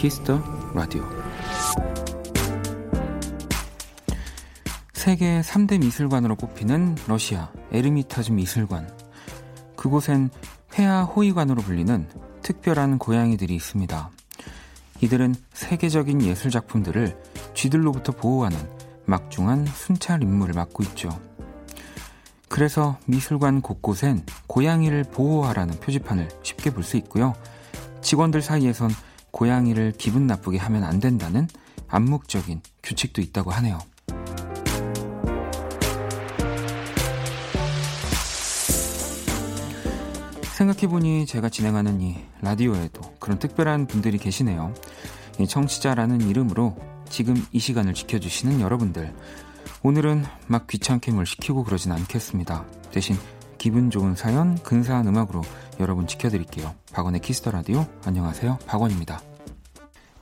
Kiss the Radio 세계 3대 미술관으로 꼽히는 러시아 에르미타즈 미술관. 그곳엔 회화 호위관으로 불리는 특별한 고양이들이 있습니다. 이들은 세계적인 예술 작품들을 쥐들로부터 보호하는 막중한 순찰 임무를 맡고 있죠. 그래서 미술관 곳곳엔 고양이를 보호하라는 표지판을 쉽게 볼 수 있고요. 직원들 사이에선 고양이를 기분 나쁘게 하면 안 된다는 암묵적인 규칙도 있다고 하네요. 생각해보니 제가 진행하는 이 라디오에도 그런 특별한 분들이 계시네요. 이 청취자라는 이름으로 지금 이 시간을 지켜주시는 여러분들. 오늘은 막 귀찮게 뭘 시키고 그러진 않겠습니다. 대신 기분 좋은 사연, 근사한 음악으로 여러분 지켜드릴게요. 박원의 Kiss the Radio. 안녕하세요. 박원입니다.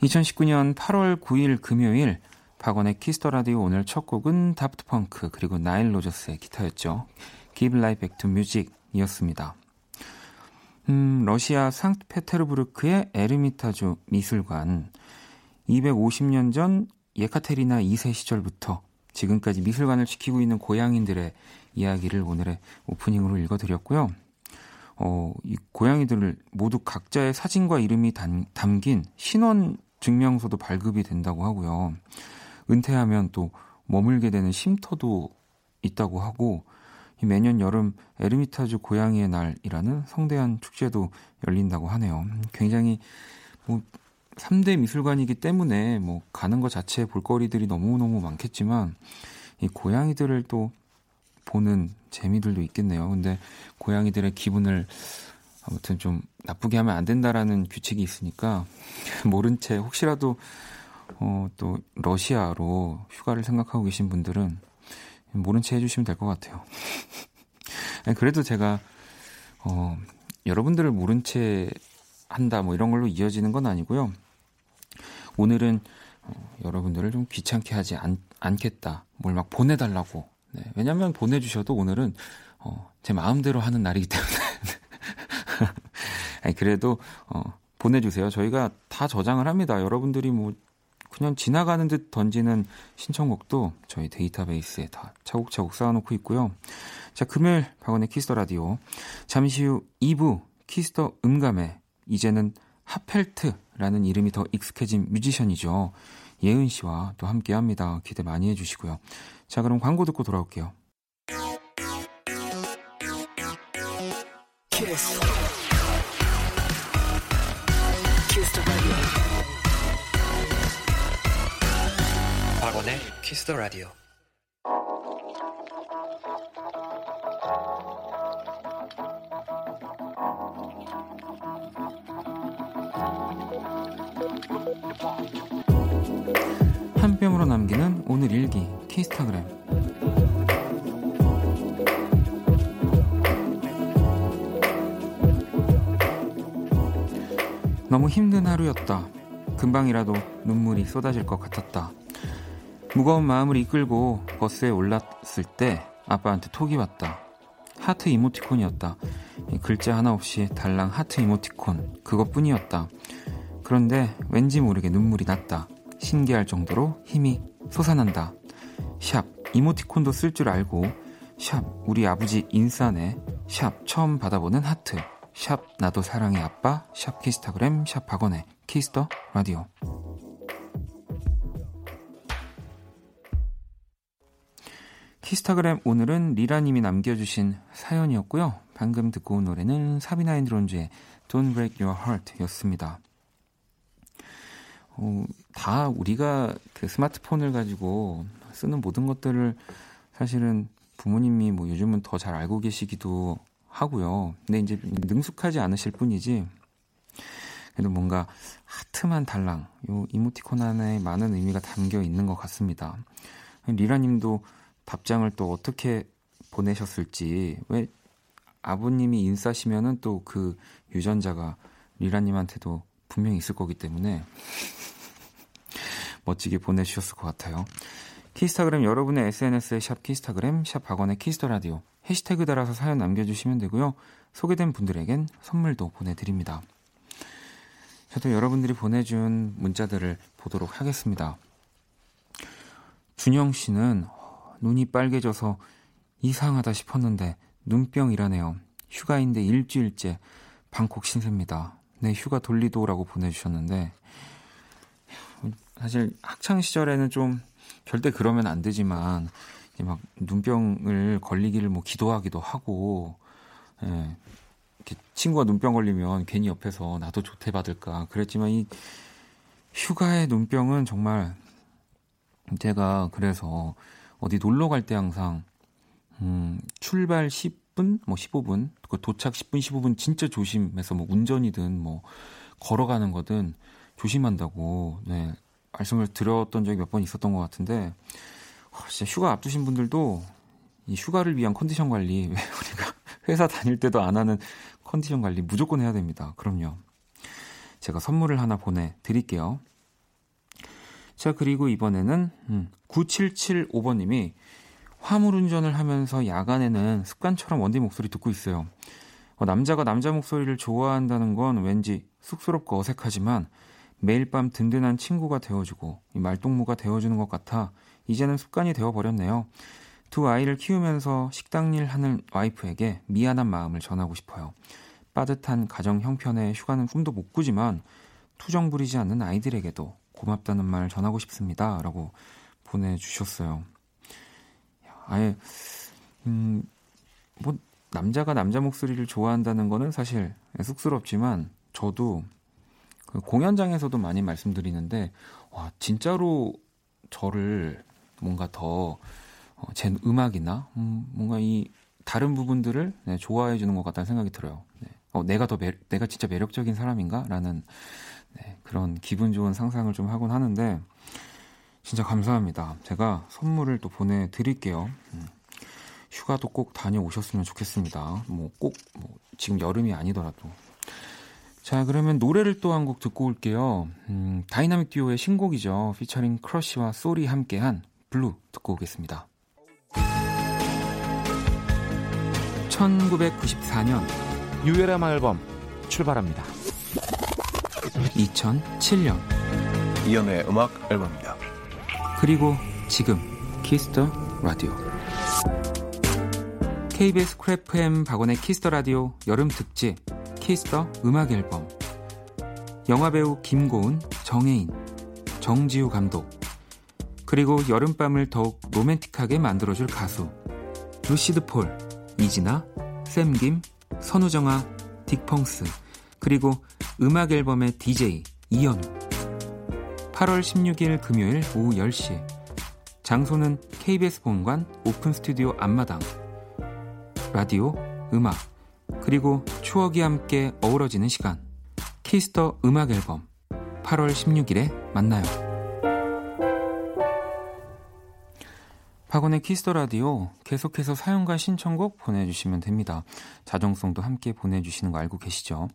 2019년 8월 9일 금요일 박원의 Kiss the Radio 오늘 첫 곡은 다프트 펑크 그리고 나일 로저스의 기타였죠. Give Life Back to Music 이었습니다. 음, 러시아 상트페테르부르크의 에르미타주 미술관 250년 전 예카테리나 2세 시절부터 지금까지 미술관을 지키고 있는 고양이들의 이야기를 오늘의 오프닝으로 읽어드렸고요. 어, 이 고양이들을 모두 각자의 사진과 이름이 단, 담긴 신원 증명서도 발급이 된다고 하고요. 은퇴하면 또 머물게 되는 쉼터도 있다고 하고 매년 여름 에르미타주 고양이의 날이라는 성대한 축제도 열린다고 하네요. 굉장히 뭐 3대 미술관이기 때문에 뭐 가는 것 자체에 볼거리들이 너무너무 많겠지만 이 고양이들을 또 보는 재미들도 있겠네요. 근데 고양이들의 기분을 아무튼 좀 나쁘게 하면 안 된다라는 규칙이 있으니까 모른 채 혹시라도 어, 또 러시아로 휴가를 생각하고 계신 분들은 모른 채 해주시면 될 것 같아요. 그래도 제가 어, 여러분들을 모른 채 한다 뭐 이런 걸로 이어지는 건 아니고요. 오늘은 어, 여러분들을 좀 귀찮게 하지 않, 않겠다. 뭘 막 보내달라고. 네, 왜냐면 보내주셔도 오늘은 어, 제 마음대로 하는 날이기 때문에. 아니, 그래도 어, 보내주세요. 저희가 다 저장을 합니다. 여러분들이 뭐 그냥 지나가는 듯 던지는 신청곡도 저희 데이터베이스에 다 차곡차곡 쌓아놓고 있고요. 자, 금요일 박원의 Kiss the Radio. 잠시 후 2부 Kiss the 음감에 이제는 핫펠트라는 이름이 더 익숙해진 뮤지션이죠. 예은 씨와 또 함께 합니다. 기대 많이 해주시고요. 자, 그럼 광고 듣고 돌아올게요. 키스. 박원의 키스 더 라디오. 한 뼘으로 남기는 오늘 일기 키스타그램 너무 힘든 하루였다. 금방이라도 눈물이 쏟아질 것 같았다. 무거운 마음을 이끌고 버스에 올랐을 때 아빠한테 톡이 왔다. 하트 이모티콘이었다. 글자 하나 없이 달랑 하트 이모티콘 그것뿐이었다. 그런데 왠지 모르게 눈물이 났다. 신기할 정도로 힘이 솟아난다. 샵 이모티콘도 쓸 줄 알고 샵 우리 아버지 인싸네 샵 처음 받아보는 하트 샵 나도 사랑해 아빠 샵 키스타그램 샵 박원의 Kiss the Radio 키스타그램 오늘은 리라님이 남겨주신 사연이었고요. 방금 듣고 온 노래는 사비나 앤 드론즈의 Don't Break Your Heart 였습니다. 어, 다 우리가 그 스마트폰을 가지고 쓰는 모든 것들을 사실은 부모님이 뭐 요즘은 더 잘 알고 계시기도 하고요. 근데 이제 능숙하지 않으실 뿐이지. 그래도 뭔가 하트만 달랑 요 이모티콘 안에 많은 의미가 담겨 있는 것 같습니다. 리라님도 답장을 또 어떻게 보내셨을지 왜 아버님이 인싸시면은 또 그 유전자가 리라님한테도 분명히 있을 거기 때문에 멋지게 보내주셨을 것 같아요. 키스타그램 여러분의 SNS에 샵 키스타그램 샵 박원의 Kiss the Radio 해시태그 달아서 사연 남겨주시면 되고요. 소개된 분들에겐 선물도 보내드립니다. 저도 여러분들이 보내준 문자들을 보도록 하겠습니다. 준영 씨는 눈이 빨개져서 이상하다 싶었는데 눈병이라네요. 휴가인데 일주일째 방콕 신세입니다. 네, 휴가 돌리도라고 보내주셨는데 사실 학창 시절에는 좀 절대 그러면 안 되지만 막 눈병을 걸리기를 뭐 기도하기도 하고 예, 친구가 눈병 걸리면 괜히 옆에서 나도 조퇴 받을까 그랬지만 이 휴가의 눈병은 정말 제가 그래서 어디 놀러 갈 때 항상 음, 출발 10분, 뭐 15분, 그 도착 10분, 15분 진짜 조심해서 뭐 운전이든 뭐 걸어가는 거든 조심한다고 네, 말씀을 드렸던 적이 몇 번 있었던 것 같은데 어, 진짜 휴가 앞두신 분들도 이 휴가를 위한 컨디션 관리 왜 우리가 회사 다닐 때도 안 하는 컨디션 관리 무조건 해야 됩니다. 그럼요. 제가 선물을 하나 보내드릴게요. 자, 그리고 이번에는, 음, 9775번님이 화물 운전을 하면서 야간에는 습관처럼 원디 목소리 듣고 있어요. 어, 남자가 남자 목소리를 좋아한다는 건 왠지 쑥스럽고 어색하지만 매일 밤 든든한 친구가 되어주고 말동무가 되어주는 것 같아 이제는 습관이 되어버렸네요. 두 아이를 키우면서 식당 일 하는 와이프에게 미안한 마음을 전하고 싶어요. 빠듯한 가정 형편의 휴가는 꿈도 못 꾸지만 투정 부리지 않는 아이들에게도 고맙다는 말 전하고 싶습니다. 라고 보내주셨어요. 아예, 음, 뭐, 남자가 남자 목소리를 좋아한다는 거는 사실 쑥스럽지만 저도 그 공연장에서도 많이 말씀드리는데, 와, 진짜로 저를 뭔가 더, 어, 제 음악이나, 음, 뭔가 이 다른 부분들을 네, 좋아해 주는 것 같다는 생각이 들어요. 네. 어, 내가 더 매, 내가 진짜 매력적인 사람인가? 라는 네, 그런 기분 좋은 상상을 좀 하곤 하는데, 진짜 감사합니다. 제가 선물을 또 보내드릴게요. 음. 휴가도 꼭 다녀오셨으면 좋겠습니다. 뭐 꼭, 뭐 지금 여름이 아니더라도. 자, 그러면 노래를 또 한 곡 듣고 올게요. 음, 다이나믹 듀오의 신곡이죠. 피처링 크러쉬와 SOLE이 함께한 Blue 듣고 오겠습니다. 1994년 유열의 앨범 출발합니다. 2007년 이현우의 음악 앨범입니다. 그리고 지금 Kiss the Radio KBS Cool FM 박원의 Kiss the Radio 여름 특집 Kiss the 음악 앨범. 영화배우 김고은, 정해인, 정지우 감독. 그리고 여름밤을 더욱 로맨틱하게 만들어줄 가수 루시드 폴, 이진아, 샘김, 선우정아, 딕펑스 그리고 음악 앨범의 DJ 이현우. 8월 16일 금요일 오후 10시. 장소는 KBS 본관 오픈 스튜디오 앞마당 라디오, 음악 그리고 추억이 함께 어우러지는 시간 Kiss the 음악 앨범 8월 16일에 만나요. 박원의 Kiss the Radio 계속해서 사연과 신청곡 보내주시면 됩니다. 자정송도 함께 보내주시는 거 알고 계시죠?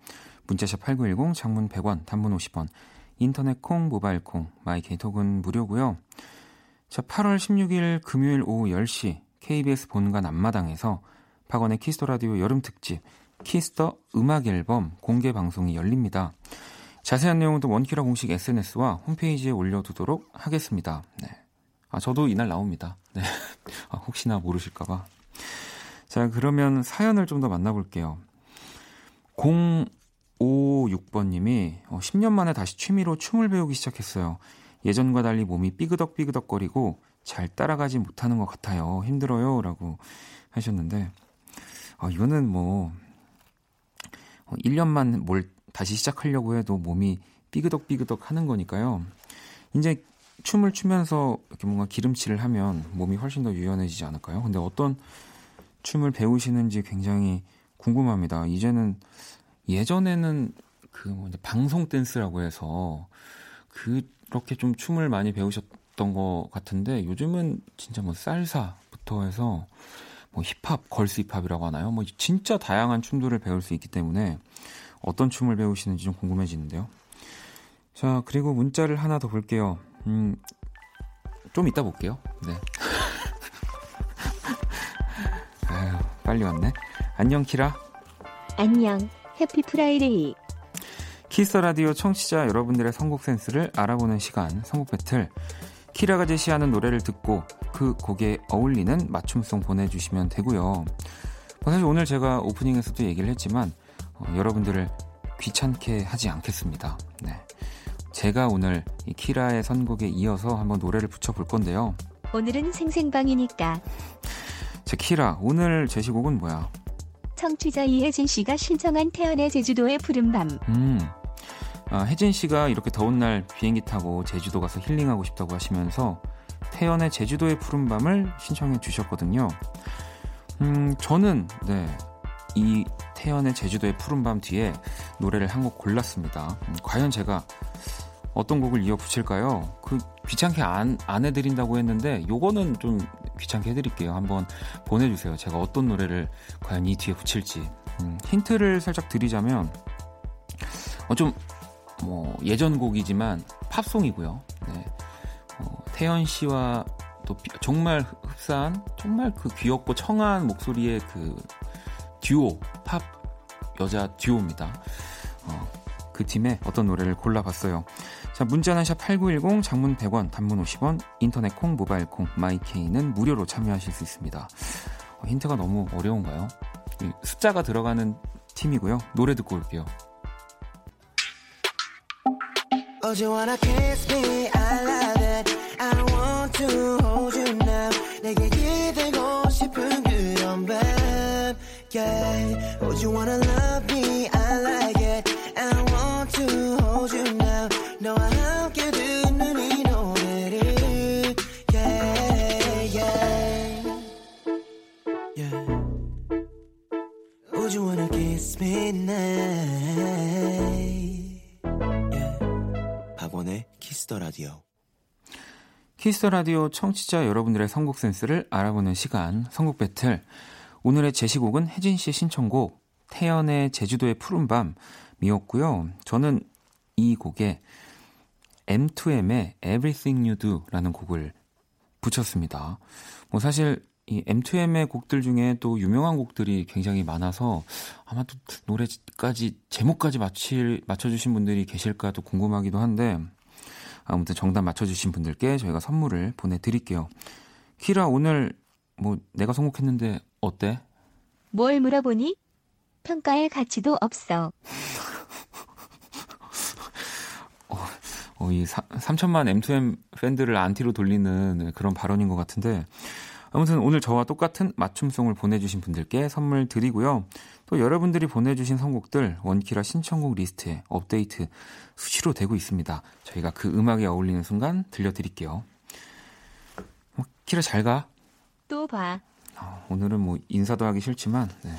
문자샵 8910 장문 100원 단문 50원 인터넷 콩 모바일 콩 My K톡은 무료고요. 자 8월 16일 금요일 오후 10시 KBS 본관 앞마당에서 박원의 Kiss the Radio 여름 특집 Kiss the 음악 앨범 공개 방송이 열립니다. 자세한 내용은 원키라 공식 SNS와 홈페이지에 올려두도록 하겠습니다. 네. 아, 저도 이날 나옵니다. 네. 아, 혹시나 모르실까봐. 자, 그러면 사연을 좀 더 만나볼게요. 056번님이 어, 10년 만에 다시 취미로 춤을 배우기 시작했어요. 예전과 달리 몸이 삐그덕삐그덕거리고 잘 따라가지 못하는 것 같아요. 힘들어요. 라고 하셨는데, 어, 이거는 뭐, 1년만 어, 뭘 다시 시작하려고 해도 몸이 삐그덕삐그덕 하는 거니까요. 이제 춤을 추면서 이렇게 뭔가 기름칠을 하면 몸이 훨씬 더 유연해지지 않을까요? 근데 어떤 춤을 배우시는지 굉장히 궁금합니다. 이제는 예전에는 그 뭐 방송 댄스라고 해서 그렇게 좀 춤을 많이 배우셨던 것 같은데 요즘은 진짜 뭐 살사부터 해서 뭐 힙합, 걸스 힙합이라고 하나요? 뭐 진짜 다양한 춤들을 배울 수 있기 때문에 어떤 춤을 배우시는지 좀 궁금해지는데요. 자, 그리고 문자를 하나 더 볼게요. 음, 좀 이따 볼게요. 네. 아유, 빨리 왔네. 안녕, 키라. 안녕. Happy Friday. Kiss the Radio 청취자 여러분들의 선곡 센스를 알아보는 시간, 선곡 배틀. 키라가 제시하는 노래를 듣고 그 곡에 어울리는 맞춤송 보내주시면 되고요. 뭐 사실 오늘 제가 오프닝에서도 얘기를 했지만 어, 여러분들을 귀찮게 하지 않겠습니다. 네. 제가 오늘 이 키라의 선곡에 이어서 한번 노래를 붙여볼 건데요. 오늘은 생생방이니까. 제 키라, 오늘 제시곡은 뭐야? 청취자 이혜진 씨가 신청한 태연의 제주도의 푸른 밤. 음, 아, 혜진 씨가 이렇게 더운 날 비행기 타고 제주도 가서 힐링하고 싶다고 하시면서 태연의 제주도의 푸른 밤을 신청해 주셨거든요. 음, 저는 네, 이 태연의 제주도의 푸른 밤 뒤에 노래를 한 곡 골랐습니다. 음, 과연 제가 어떤 곡을 이어 붙일까요? 그 귀찮게 안, 안 해드린다고 했는데 요거는 좀 귀찮게 해드릴게요. 한번 보내주세요. 제가 어떤 노래를 과연 이 뒤에 붙일지. 음, 힌트를 살짝 드리자면 어, 좀 뭐 예전 곡이지만 팝송이고요. 네. 어, 태연 씨와 또 정말 흡사한 정말 그 귀엽고 청아한 목소리의 그 듀오 팝 여자 듀오입니다. 어, 그 팀의 어떤 노래를 골라봤어요. 자, 문자는 샵8910, 장문 100원, 단문 50원, 인터넷 콩, 모바일 콩, 마이케이는 무료로 참여하실 수 있습니다. 어, 힌트가 너무 어려운가요? 숫자가 들어가는 팀이고요. 노래 듣고 올게요. Oh, you wanna kiss me? I love it. I want to hold you now. 내게 기대고 싶은 그런 밤. Yeah. Oh, you wanna love me? I like it. I want to hold you now. Kiss the Radio 청취자 여러분들의 선곡 센스를 알아보는 시간, 선곡 배틀. 오늘의 제시곡은 혜진 씨의 신청곡, 태연의 제주도의 푸른 밤이었고요. 저는 이 곡에 M2M의 Everything You Do라는 곡을 붙였습니다. 뭐 사실 이 M2M의 곡들 중에 또 유명한 곡들이 굉장히 많아서 아마 또 노래까지 제목까지 맞힐 맞춰주신 분들이 계실까도 궁금하기도 한데 아무튼 정답 맞춰주신 분들께 저희가 선물을 보내드릴게요. 키라 오늘 뭐 내가 선곡했는데 어때? 뭘 물어보니? 평가할 가치도 없어. 어, 어, 이 3천만 M2M 팬들을 안티로 돌리는 그런 발언인 것 같은데 아무튼 오늘 저와 똑같은 맞춤송을 보내주신 분들께 선물 드리고요. 또 여러분들이 보내주신 선곡들 원키라 신청곡 리스트에 업데이트 수시로 되고 있습니다. 저희가 그 음악에 어울리는 순간 들려드릴게요. 어, 키라 잘 가. 또 봐. 어, 오늘은 뭐 인사도 하기 싫지만 네.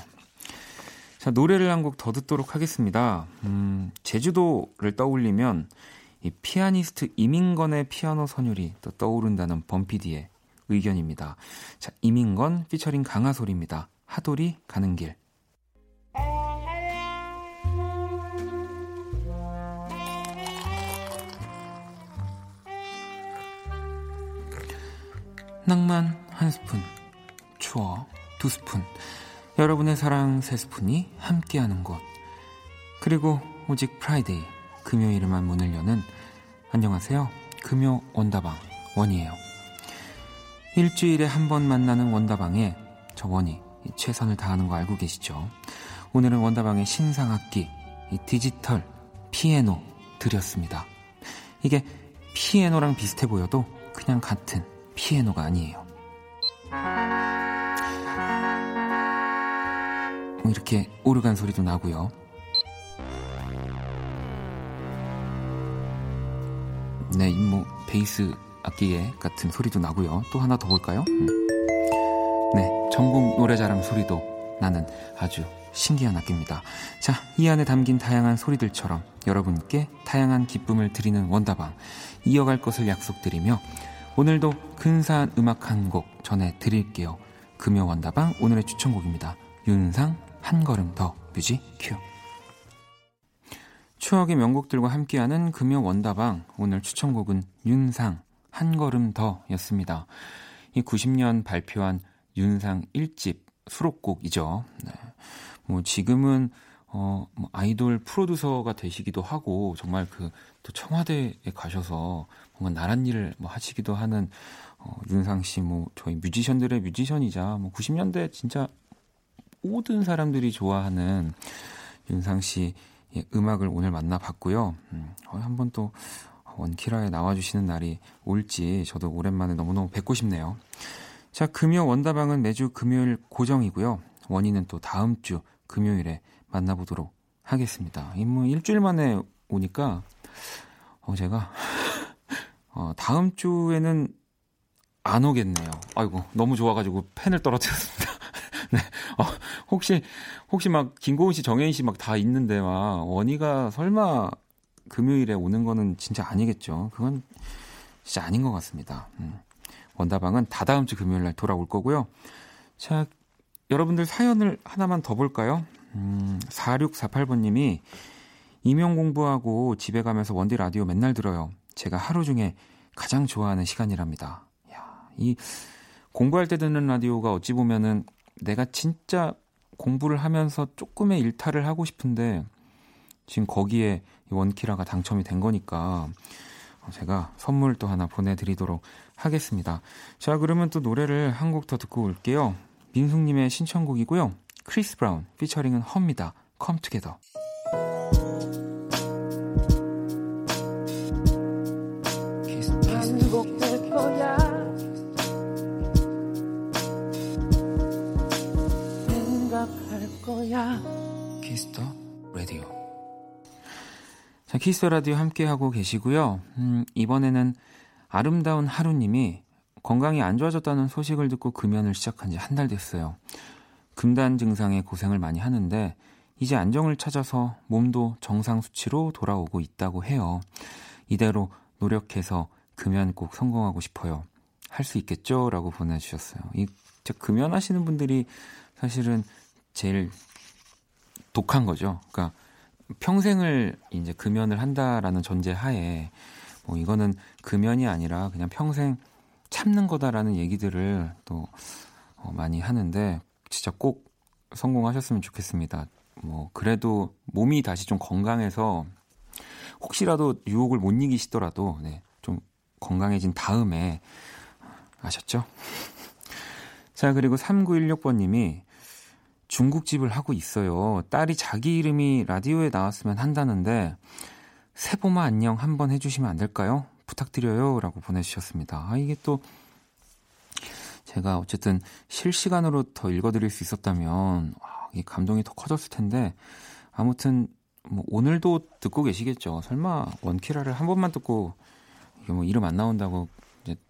자 노래를 한 곡 더 듣도록 하겠습니다. 음, 제주도를 떠올리면 이 피아니스트 이민건의 피아노 선율이 또 떠오른다는 범피디의 의견입니다. 자, 이민건 피처링 강하솔입니다. 하돌이 가는 길. 낭만 한 스푼, 추억 두 스푼, 여러분의 사랑 세 스푼이 함께하는 곳. 그리고 오직 Friday, 금요일에만 문을 여는 안녕하세요. 금요 원다방 원이에요. 일주일에 한 번 만나는 원다방에 저 원이 최선을 다하는 거 알고 계시죠? 오늘은 원다방의 신상악기 디지털 피아노 들였습니다. 이게 피에노랑 비슷해 보여도 그냥 같은 피에노가 아니에요. 뭐 이렇게 오르간 소리도 나고요. 네, 뭐 베이스 악기에 같은 소리도 나고요. 또 하나 더 볼까요? 음. 네, 전국 노래자랑 소리도 나는 아주 신기한 악기입니다. 자, 이 안에 담긴 다양한 소리들처럼 여러분께 다양한 기쁨을 드리는 원다방 이어갈 것을 약속드리며 오늘도 근사한 음악 한 곡 전해 드릴게요. 금요 원다방 오늘의 추천곡입니다. 윤상 한 걸음 더 뮤직 큐. 추억의 명곡들과 함께하는 금요 원다방 오늘 추천곡은 윤상 한 걸음 더 였습니다. 이 90년 발표한 윤상 1집 수록곡이죠. 네. 뭐 지금은 어, 뭐 아이돌 프로듀서가 되시기도 하고 정말 그 또 청와대에 가셔서 뭔가 나란 일을 뭐 하시기도 하는 어, 윤상 씨, 뭐 저희 뮤지션들의 뮤지션이자 뭐 90년대 진짜 모든 사람들이 좋아하는 윤상 씨의 음악을 오늘 만나봤고요. 음, 어, 한번 또 원키라에 나와주시는 날이 올지 저도 오랜만에 너무너무 뵙고 싶네요. 자, 금요 원다방은 매주 금요일 고정이고요. 원인은 또 다음 주 금요일에 만나보도록 하겠습니다. 뭐 일주일 만에 오니까 어 제가 어 다음 주에는 안 오겠네요. 아이고 너무 좋아가지고 펜을 떨어뜨렸습니다. 네. 어, 혹시 혹시 막 김고은 씨, 정혜인 씨 막 다 있는데 막 원희가 설마 금요일에 오는 거는 진짜 아니겠죠. 그건 진짜 아닌 것 같습니다. 음. 원다방은 다다음 주 금요일 날 돌아올 거고요. 자, 여러분들 사연을 하나만 더 볼까요? 음, 4648번님이 임용 공부하고 집에 가면서 원디 라디오 맨날 들어요. 제가 하루 중에 가장 좋아하는 시간이랍니다. 야, 이 공부할 때 듣는 라디오가 어찌 보면은 내가 진짜 공부를 하면서 조금의 일탈을 하고 싶은데 지금 거기에 원키라가 당첨이 된 거니까 제가 선물 또 하나 보내드리도록 하겠습니다. 자, 그러면 또 노래를 한 곡 더 듣고 올게요. 민숙님의 신청곡이고요. 크리스 브라운 피처링은 험니다. Come Together. Kiss the Kiss the Radio 함께 하고 계시고요. 음, 이번에는 아름다운 하루님이 건강이 안 좋아졌다는 소식을 듣고 금연을 시작한 지 한 달 됐어요. 금단 증상에 고생을 많이 하는데 이제 안정을 찾아서 몸도 정상 수치로 돌아오고 있다고 해요. 이대로 노력해서 금연 꼭 성공하고 싶어요. 할 수 있겠죠? 라고 보내주셨어요. 이 금연하시는 분들이 사실은 제일 독한 거죠. 그러니까 평생을 이제 금연을 한다라는 전제 하에 뭐 이거는 금연이 아니라 그냥 평생 참는 거다라는 얘기들을 또 어, 많이 하는데 진짜 꼭 성공하셨으면 좋겠습니다. 뭐 그래도 몸이 다시 좀 건강해서 혹시라도 유혹을 못 이기시더라도 네, 좀 건강해진 다음에 아셨죠? 자, 그리고 3916번님이 중국집을 하고 있어요. 딸이 자기 이름이 라디오에 나왔으면 한다는데, 세보마 안녕 한번 해주시면 안 될까요? 부탁드려요. 라고 보내주셨습니다. 아, 이게 또 제가 어쨌든 실시간으로 더 읽어드릴 수 있었다면 와, 이 감동이 더 커졌을 텐데 아무튼 뭐 오늘도 듣고 계시겠죠. 설마 원키라를 한 번만 듣고 뭐 이름 안 나온다고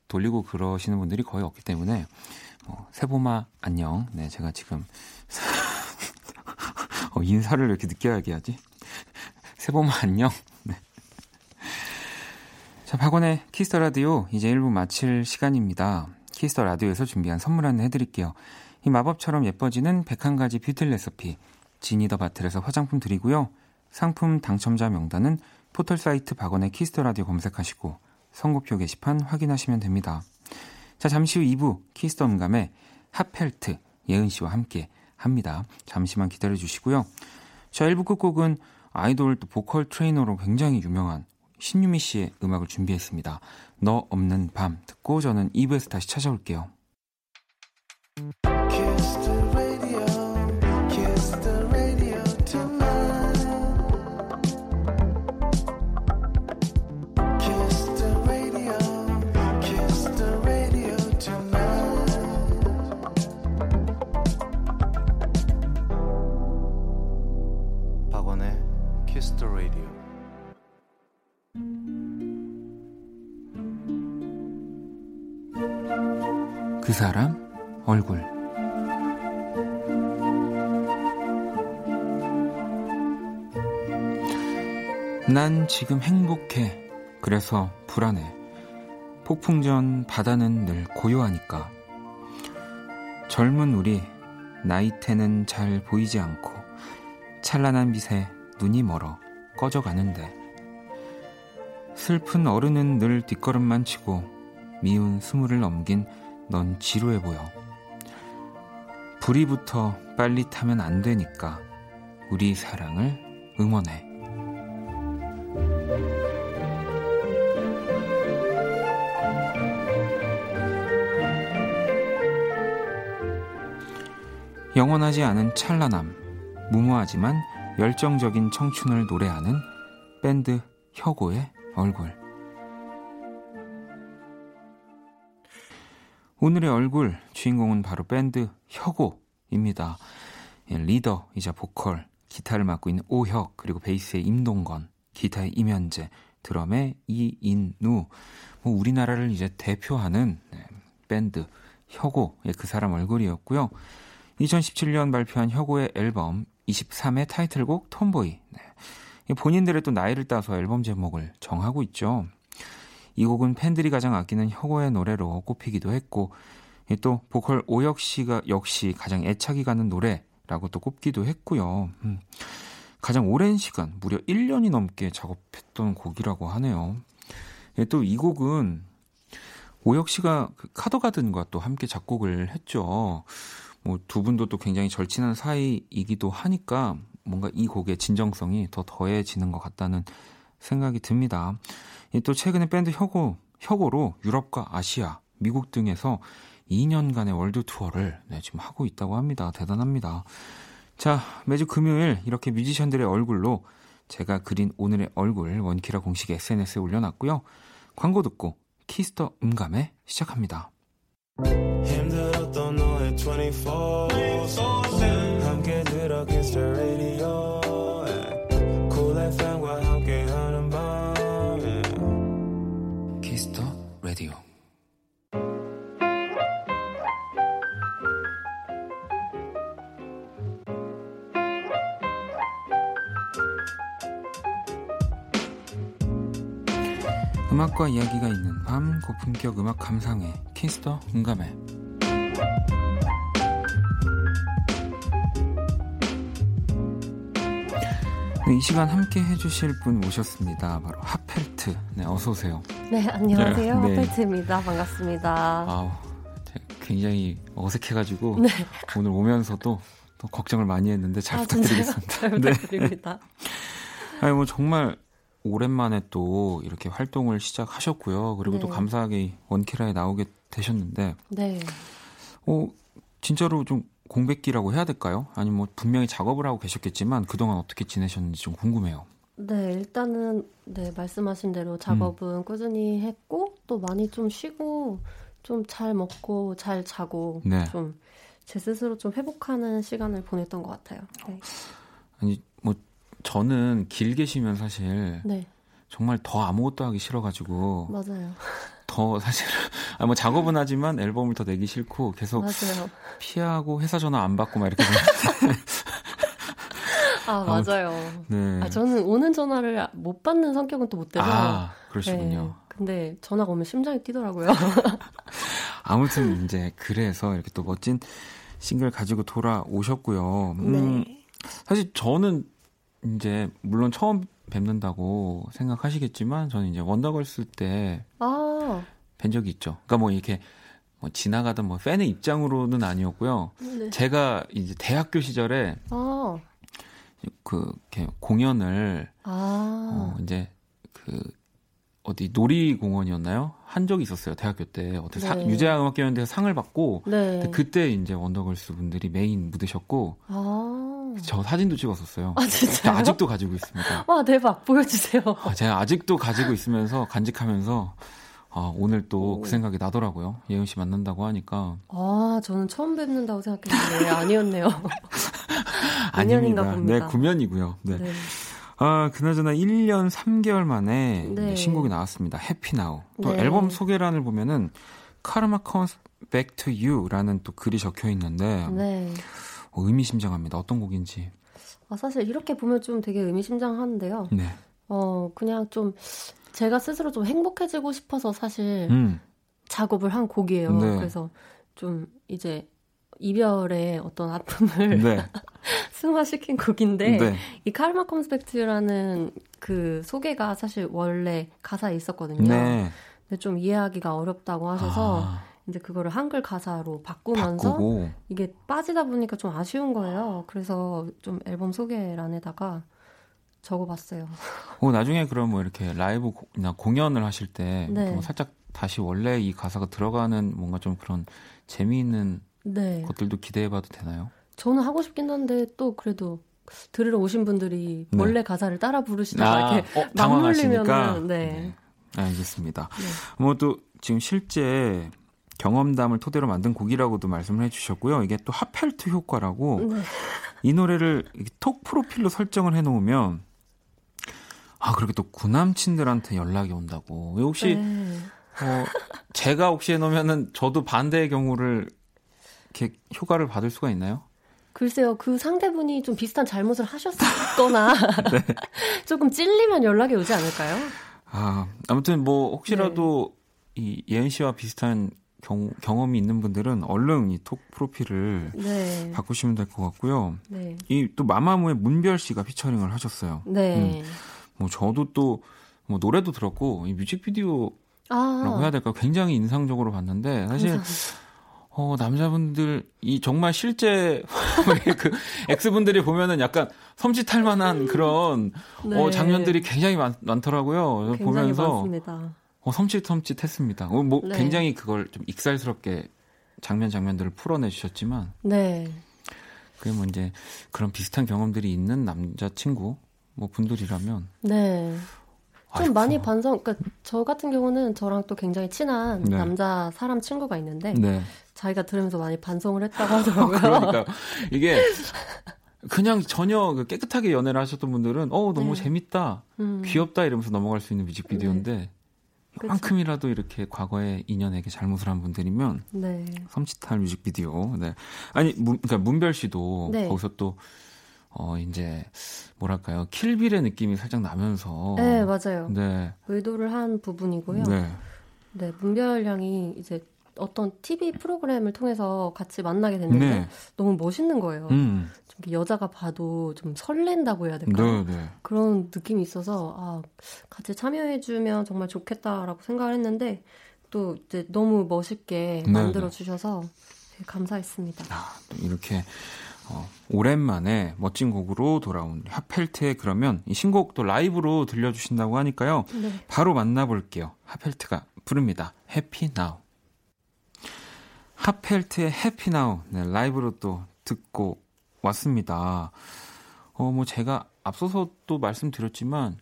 돌리고 그러시는 분들이 거의 없기 때문에 뭐 세보마 안녕. 네, 제가 지금 어, 인사를 이렇게 느끼하게 하지. 세보마 안녕. 네. 자, 박원의 Kiss the Radio 이제 1부 마칠 시간입니다. Kiss the Radio에서 준비한 선물 안내 해드릴게요. 이 마법처럼 예뻐지는 101가지 뷰티 레시피 Genie the Bottle에서 화장품 드리고요. 상품 당첨자 명단은 포털 사이트 박원의 Kiss the Radio 검색하시고 선곡표 게시판 확인하시면 됩니다. 자, 잠시 후 2부 Kiss the 음감회 핫펠트 예은 씨와 함께 합니다. 잠시만 기다려 주시고요. 자, 1부 끝곡은 아이돌 또 보컬 트레이너로 굉장히 유명한 신유미 씨의 음악을 준비했습니다. 너 없는 밤 듣고 저는 2부에서 다시 찾아올게요. 사람 얼굴 난 지금 행복해. 그래서 불안해. 폭풍 전 바다는 늘 고요하니까. 젊은 우리 나이테는 잘 보이지 않고 찬란한 빛에 눈이 멀어 꺼져가는데 슬픈 어른은 늘 뒷걸음만 치고 미운 스물을 넘긴 넌 지루해 보여. 불이 붙어 빨리 타면 안 되니까 우리 사랑을 응원해. 영원하지 않은 찬란함, 무모하지만 열정적인 청춘을 노래하는 밴드 혁오의 얼굴. 오늘의 얼굴 주인공은 바로 밴드 혁오입니다. 예, 리더이자 보컬, 기타를 맡고 있는 오혁, 그리고 베이스의 임동건, 기타의 임현재, 드럼의 이인누. 뭐 우리나라를 이제 대표하는 네, 밴드 혁오의 그 사람 얼굴이었고요. 2017년 발표한 혁오의 앨범 23의 타이틀곡 톰보이. 네. 본인들의 또 나이를 따서 앨범 제목을 정하고 있죠. 이 곡은 팬들이 가장 아끼는 혁오의 노래로 꼽히기도 했고, 또 보컬 오혁 씨가 역시 가장 애착이 가는 노래라고 또 꼽기도 했고요. 음. 가장 오랜 시간, 무려 1년이 넘게 작업했던 곡이라고 하네요. 또 이 곡은 오혁 씨가 그 카더가든과 또 함께 작곡을 했죠. 뭐 두 분도 또 굉장히 절친한 사이이기도 하니까 뭔가 이 곡의 진정성이 더 더해지는 것 같다는 생각이 듭니다. 또 최근에 밴드 혁오, 혁오로 유럽과 아시아, 미국 등에서 2년간의 월드 투어를 네, 지금 하고 있다고 합니다. 대단합니다. 자, 매주 금요일 이렇게 뮤지션들의 얼굴로 제가 그린 오늘의 얼굴 원키라 공식 SNS에 올려놨고요. 광고 듣고 키스터 음감에 시작합니다. 음악과 이야기가 있는 밤 고품격 음악 감상회 Kiss the 음감회 네, 이 시간 함께 해주실 분 모셨습니다. 바로 핫펠트. 네, 어서 오세요. 네, 안녕하세요. 네. 핫펠트입니다. 반갑습니다. 아우, 굉장히 어색해가지고 네. 오늘 오면서도 또 걱정을 많이 했는데 잘 아, 부탁드리겠습니다. 잘 부탁드립니다. 네. 아니 뭐 정말 오랜만에 또 이렇게 활동을 시작하셨고요. 그리고 네. 또 감사하게 원키라에 나오게 되셨는데, 네. 어 진짜로 좀 공백기라고 해야 될까요? 아니면 뭐 분명히 작업을 하고 계셨겠지만 그동안 어떻게 지내셨는지 좀 궁금해요. 네, 일단은 네, 말씀하신 대로 작업은 음. 꾸준히 했고 또 많이 좀 쉬고 좀 잘 먹고 잘 자고 네. 좀제 스스로 좀 회복하는 시간을 보냈던 것 같아요. 네. 아니 뭐 저는 길게 쉬면 사실 네. 정말 더 아무것도 하기 싫어가지고 맞아요. 더 사실 아, 뭐 작업은 하지만 앨범을 더 내기 싫고 계속 맞아요. 피하고 회사 전화 안 받고 막 이렇게 아 맞아요. 네. 아 저는 오는 전화를 못 받는 성격은 또 못 돼서. 아 그러시군요. 네. 근데 전화가 오면 심장이 뛰더라고요. 아무튼 이제 그래서 이렇게 또 멋진 싱글 가지고 돌아오셨고요. 음, 네. 사실 저는 이제 물론 처음 뵙는다고 생각하시겠지만 저는 이제 원더걸스 때 아. 뵌 적이 있죠. 그러니까 뭐 이렇게 뭐 지나가던 뭐 팬의 입장으로는 아니었고요. 네. 제가 이제 대학교 시절에 아. 그 이렇게 공연을 아. 어 이제 그 어디 놀이공원이었나요? 한 적이 있었어요. 대학교 때. 어떻게 네. 유재하 음악경연대회에서 상을 받고 네. 그때 이제 원더걸스 분들이 메인 무대셨고 아. 저 사진도 찍었었어요. 아, 진짜 아직도 가지고 있습니다. 와, 대박. 보여주세요. 아, 제가 아직도 가지고 있으면서 간직하면서 아, 오늘 또 그 생각이 나더라고요. 예은 씨 만난다고 하니까. 아, 저는 처음 뵙는다고 생각했는데 아니었네요. 아닙니다. 네, 구면이고요. 네. 네. 아, 그나저나 1년 3개월 만에 네. 신곡이 나왔습니다. 해피나우. 또 네. 앨범 소개란을 보면은 카르마 Back to You라는 또 글이 적혀 있는데 네. 어, 의미심장합니다. 어떤 곡인지. 아, 사실 이렇게 보면 좀 되게 의미심장한데요. 네. 어, 그냥 좀 제가 스스로 좀 행복해지고 싶어서 사실 음. 작업을 한 곡이에요. 네. 그래서 좀 이제 이별의 어떤 아픔을 네. 승화시킨 곡인데 네. 이 카르마 컴스펙트라는 그 소개가 사실 원래 가사에 있었거든요. 네. 근데 좀 이해하기가 어렵다고 하셔서 아. 이제 그거를 한글 가사로 바꾸면서 바꾸고. 이게 빠지다 보니까 좀 아쉬운 거예요. 그래서 좀 앨범 소개란에다가 적어봤어요. 어, 나중에 그럼 뭐 이렇게 라이브나 공연을 하실 때 네. 뭐 살짝 다시 원래 이 가사가 들어가는 뭔가 좀 그런 재미있는 네. 것들도 기대해봐도 되나요? 저는 하고 싶긴 한데 또 그래도 들으러 오신 분들이 네. 원래 가사를 따라 부르시다가 아, 이렇게 어, 당황하시니까 네. 네. 알겠습니다. 네. 뭐또 지금 실제 경험담을 토대로 만든 곡이라고도 말씀을 해주셨고요. 이게 또 하펠트 효과라고 네. 이 노래를 톡 프로필로 설정을 해놓으면 아 그렇게 또 구남친들한테 연락이 온다고. 혹시 네. 어, 제가 혹시 해놓으면은 저도 반대의 경우를 이렇게 효과를 받을 수가 있나요? 글쎄요, 그 상대분이 좀 비슷한 잘못을 하셨거나 네. 조금 찔리면 연락이 오지 않을까요? 아, 아무튼 뭐 혹시라도 네. 이 예은 씨와 비슷한 경, 경험이 있는 분들은 얼른 이 톡 프로필을 네. 바꾸시면 될 것 같고요. 네. 이또 마마무의 문별 씨가 피처링을 하셨어요. 네. 음, 뭐 저도 또 뭐 노래도 들었고 이 뮤직비디오라고 아. 해야 될까 굉장히 인상적으로 봤는데 사실 감사합니다. 어, 남자분들, 이 정말 실제, 그, 엑스분들이 보면은 약간 섬찟할 만한 그런, 어, 네. 어, 장면들이 굉장히 많, 많더라고요. 굉장히 보면서. 많습니다. 어, 섬찟섬찟 했습니다. 어, 뭐, 네. 굉장히 그걸 좀 익살스럽게 장면 장면들을 풀어내 주셨지만. 네. 그게 뭐 이제 그런 비슷한 경험들이 있는 남자 친구, 뭐 분들이라면. 네. 좀. 많이 반성, 그러니까 저 같은 경우는 저랑 또 굉장히 친한 네. 남자 사람 친구가 있는데 네. 자기가 들으면서 많이 반성을 했다고 하더라고요. 그러니까 이게 그냥 전혀 그 깨끗하게 연애를 하셨던 분들은 어 너무 네. 재밌다, 음. 귀엽다 이러면서 넘어갈 수 있는 뮤직비디오인데 네. 요만큼이라도 이렇게 과거에 인연에게 잘못을 한 분들이면 네. 섬찟한 뮤직비디오. 네. 아니 문, 그러니까 문별 씨도 네. 거기서 또 어, 이제, 뭐랄까요. 킬빌의 느낌이 살짝 나면서. 네, 맞아요. 네. 의도를 한 부분이고요. 네. 네, 문별 양이 이제 어떤 TV 프로그램을 통해서 같이 만나게 됐는데 네. 너무 멋있는 거예요. 음. 좀 여자가 봐도 좀 설렌다고 해야 될까? 네, 네. 그런 느낌이 있어서 아, 같이 참여해주면 정말 좋겠다라고 생각을 했는데 또 이제 너무 멋있게 네, 만들어 주셔서 감사했습니다. 아, 이렇게 어, 오랜만에 멋진 곡으로 돌아온 하펠트의 그러면 이 신곡 도 라이브로 들려주신다고 하니까요. 네. 바로 만나볼게요. 하펠트가 부릅니다. 해피 나우. 하펠트의 해피 나우 네, 라이브로 또 듣고 왔습니다. 어, 뭐 제가 앞서서 또 말씀드렸지만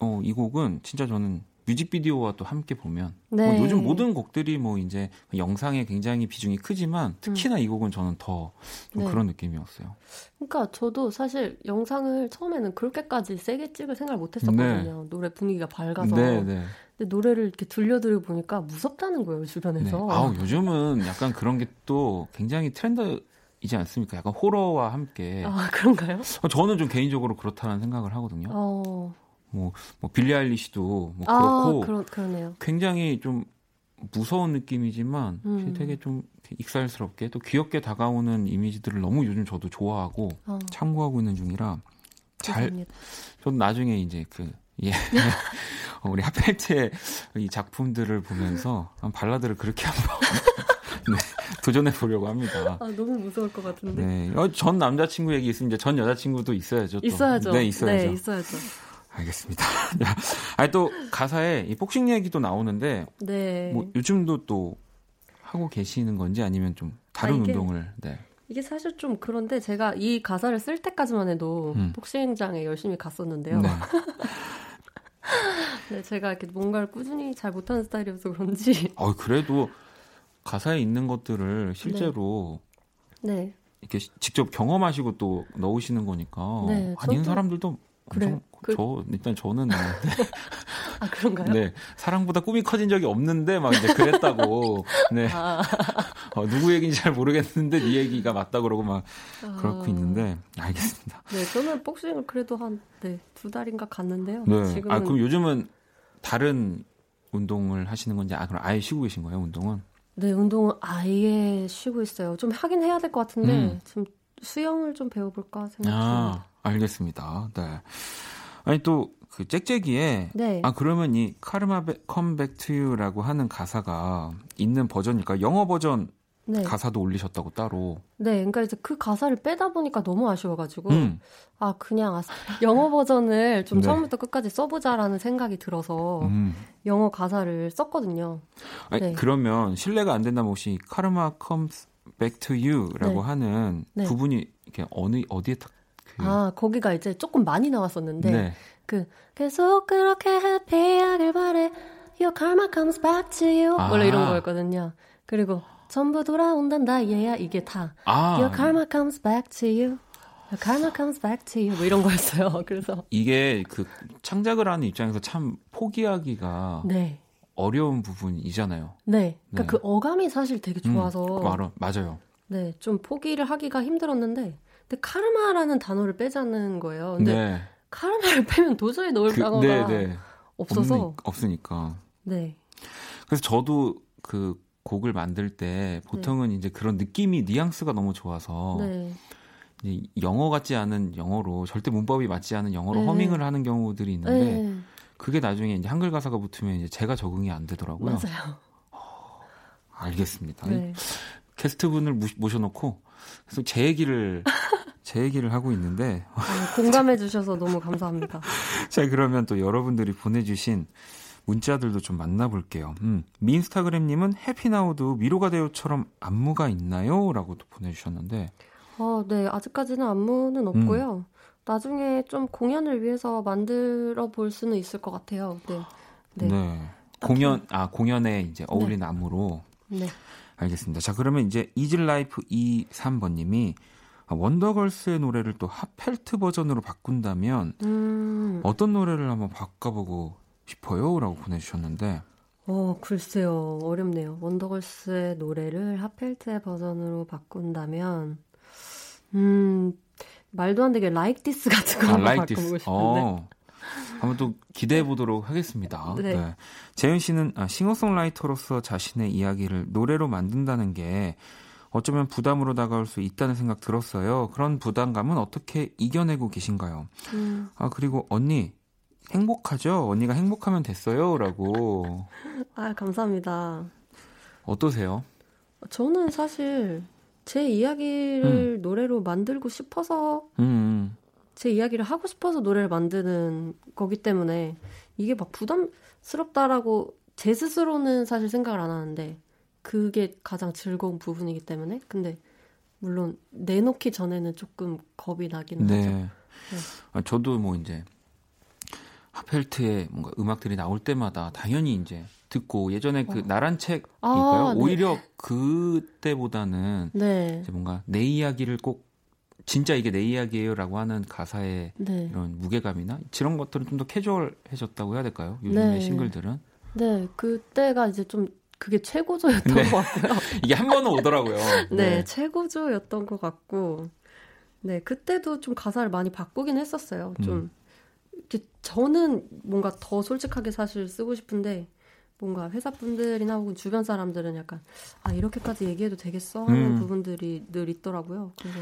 어, 이 곡은 진짜 저는 뮤직비디오와 또 함께 보면 뭐 네. 뭐 요즘 모든 곡들이 뭐 이제 영상에 굉장히 비중이 크지만 특히나 음. 이 곡은 저는 더 네. 그런 느낌이었어요. 그러니까 저도 사실 영상을 처음에는 그렇게까지 세게 찍을 생각을 못 했었거든요. 네. 노래 분위기가 밝아서. 근데 노래를 이렇게 들려드려 보니까 무섭다는 거예요, 주변에서. 네. 아우, 요즘은 약간 그런 게 또 굉장히 트렌드 이지 않습니까? 약간 호러와 함께. 아, 그런가요? 어, 저는 좀 개인적으로 그렇다는 생각을 하거든요. 어... 뭐, 뭐 빌리 아일리시도 뭐 아, 그렇고 그러, 그러네요. 굉장히 좀 무서운 느낌이지만 음. 되게 좀 익살스럽게 또 귀엽게 다가오는 이미지들을 너무 요즘 저도 좋아하고 어. 참고하고 있는 중이라 잘 저도 나중에 이제 그 예. 어, 우리 하펠트의 이 작품들을 보면서 한 발라드를 그렇게 한번 네, 도전해 보려고 합니다. 아, 너무 무서울 것 같은데. 네. 어, 전 남자친구 얘기 있으면 이제 전 여자친구도 있어야죠. 또. 있어야죠. 네, 있어야죠. 네, 있어야죠. 알겠습니다. 아니 또 가사에 이 복싱 얘기도 나오는데 네. 뭐 요즘도 또 하고 계시는 건지 아니면 좀 다른 아, 이게, 운동을 네. 이게 사실 좀 그런데 제가 이 가사를 쓸 때까지만 해도 음. 복싱장에 열심히 갔었는데요. 네. 네, 제가 이렇게 뭔가를 꾸준히 잘 못하는 스타일이어서 그런지. 어, 그래도 가사에 있는 것들을 실제로 네. 네. 이렇게 직접 경험하시고 또 넣으시는 거니까 네, 아닌 사람들도 그래. 그... 저 일단 저는 네. 아 그런가요? 네 사랑보다 꿈이 커진 적이 없는데 막 이제 그랬다고 네 아. 어, 누구 얘기인지 잘 모르겠는데 네 얘기가 맞다 그러고 막 아. 그렇고 있는데 알겠습니다. 네 저는 복싱을 그래도 한 네 두 달인가 갔는데요. 네. 지금은... 아 그럼 요즘은 다른 운동을 하시는 건지 아 그럼 아예 쉬고 계신 거예요 운동은? 네 운동은 아예 쉬고 있어요. 좀 하긴 해야 될 것 같은데 음. 지금 수영을 좀 배워볼까 생각 중입니다. 아. 알겠습니다. 네. 아니 또 그 짹짹이에 네. 아 그러면 이 karma come back to you라고 하는 가사가 있는 버전일까? 영어 버전 네. 가사도 올리셨다고 따로. 네, 그러니까 이제 그 가사를 빼다 보니까 너무 아쉬워가지고 음. 아 그냥 아, 영어 버전을 좀 네. 처음부터 끝까지 써보자라는 생각이 들어서 음. 영어 가사를 썼거든요. 아니, 네. 그러면 실례가 안 된다면 혹시 karma comes back to you라고 네. 하는 네. 부분이 이렇게 어느 어디에 딱 그... 아 거기가 이제 조금 많이 나왔었는데 네. 그 계속 그렇게 happy하길 바래 Your karma comes back to you 아. 원래 이런 거였거든요. 그리고 전부 돌아온단다 얘야 이게 다 아. Your karma comes back to you. Your karma comes back to you. 뭐 이런 거였어요. 그래서 이게 그 창작을 하는 입장에서 참 포기하기가 네. 어려운 부분이잖아요. 네. 그러니까 네. 그 어감이 사실 되게 음, 좋아서 음, 말어, 맞아요. 네, 좀 포기를 하기가 힘들었는데 근데 카르마라는 단어를 빼자는 거예요. 근데 네. 카르마를 빼면 도저히 넣을 그, 단어가 네, 네. 없어서 없으, 니까 네. 그래서 저도 그 곡을 만들 때 보통은 네. 이제 그런 느낌이 뉘앙스가 너무 좋아서 네. 영어 같지 않은 영어로 절대 문법이 맞지 않은 영어로 네. 허밍을 하는 경우들이 있는데 네. 그게 나중에 이제 한글 가사가 붙으면 이제 제가 적응이 안 되더라고요. 맞아요. 어, 알겠습니다. 네. 게스트 분을 모셔놓고 그래서 제 얘기를 제 얘기를 하고 있는데 아, 공감해 주셔서 너무 감사합니다. 자 그러면 또 여러분들이 보내주신 문자들도 좀 만나볼게요. 음, 민스타그램님은 해피나우도 위로가 되요처럼 안무가 있나요? 라고도 보내주셨는데. 어, 네. 아직까지는 안무는 없고요. 음. 나중에 좀 공연을 위해서 만들어 볼 수는 있을 것 같아요. 네. 네. 네. 공연, 아, 공연에 이제 어울리는 네. 안무로. 네. 알겠습니다. 자, 그러면 이제 이즐라이프 23번님이 원더걸스의 노래를 또 핫펠트 버전으로 바꾼다면 음. 어떤 노래를 한번 바꿔보고 싶어요? 라고 보내주셨는데. 어, 글쎄요. 어렵네요. 원더걸스의 노래를 하펠트의 버전으로 바꾼다면, 음, 말도 안 되게 like this 같은 거 아, like 바꿔보고 싶은데. 어. 한번 또 기대해 보도록 하겠습니다. 네. 네. 재윤 씨는 아, 싱어송라이터로서 자신의 이야기를 노래로 만든다는 게 어쩌면 부담으로 다가올 수 있다는 생각 들었어요. 그런 부담감은 어떻게 이겨내고 계신가요? 음. 아, 그리고 언니, 행복하죠? 언니가 행복하면 됐어요. 라고. 아, 감사합니다. 어떠세요? 저는 사실 제 이야기를 음. 노래로 만들고 싶어서 음, 음. 제 이야기를 하고 싶어서 노래를 만드는 거기 때문에 이게 막 부담스럽다라고 제 스스로는 사실 생각을 안 하는데 그게 가장 즐거운 부분이기 때문에 근데 물론 내놓기 전에는 조금 겁이 나기는 네. 하죠. 네. 아, 저도 뭐 이제 하펠트의 뭔가 음악들이 나올 때마다 당연히 이제 듣고 예전에 그 어. 나란 책일까요? 아, 네. 오히려 그때보다는 네. 이제 뭔가 내 이야기를 꼭 진짜 이게 내 이야기예요라고 하는 가사의 네. 이런 무게감이나 이런 것들은 좀 더 캐주얼해졌다고 해야 될까요? 요즘의 네. 싱글들은? 네, 그때가 이제 좀 그게 최고조였던 네. 것 같고요. 이게 한 번은 오더라고요. 네, 네, 최고조였던 것 같고, 네, 그때도 좀 가사를 많이 바꾸긴 했었어요. 좀 음. 저는 뭔가 더 솔직하게 사실 쓰고 싶은데 뭔가 회사 분들이나 혹은 주변 사람들은 약간 아 이렇게까지 얘기해도 되겠어 하는 음. 부분들이 늘 있더라고요. 그래서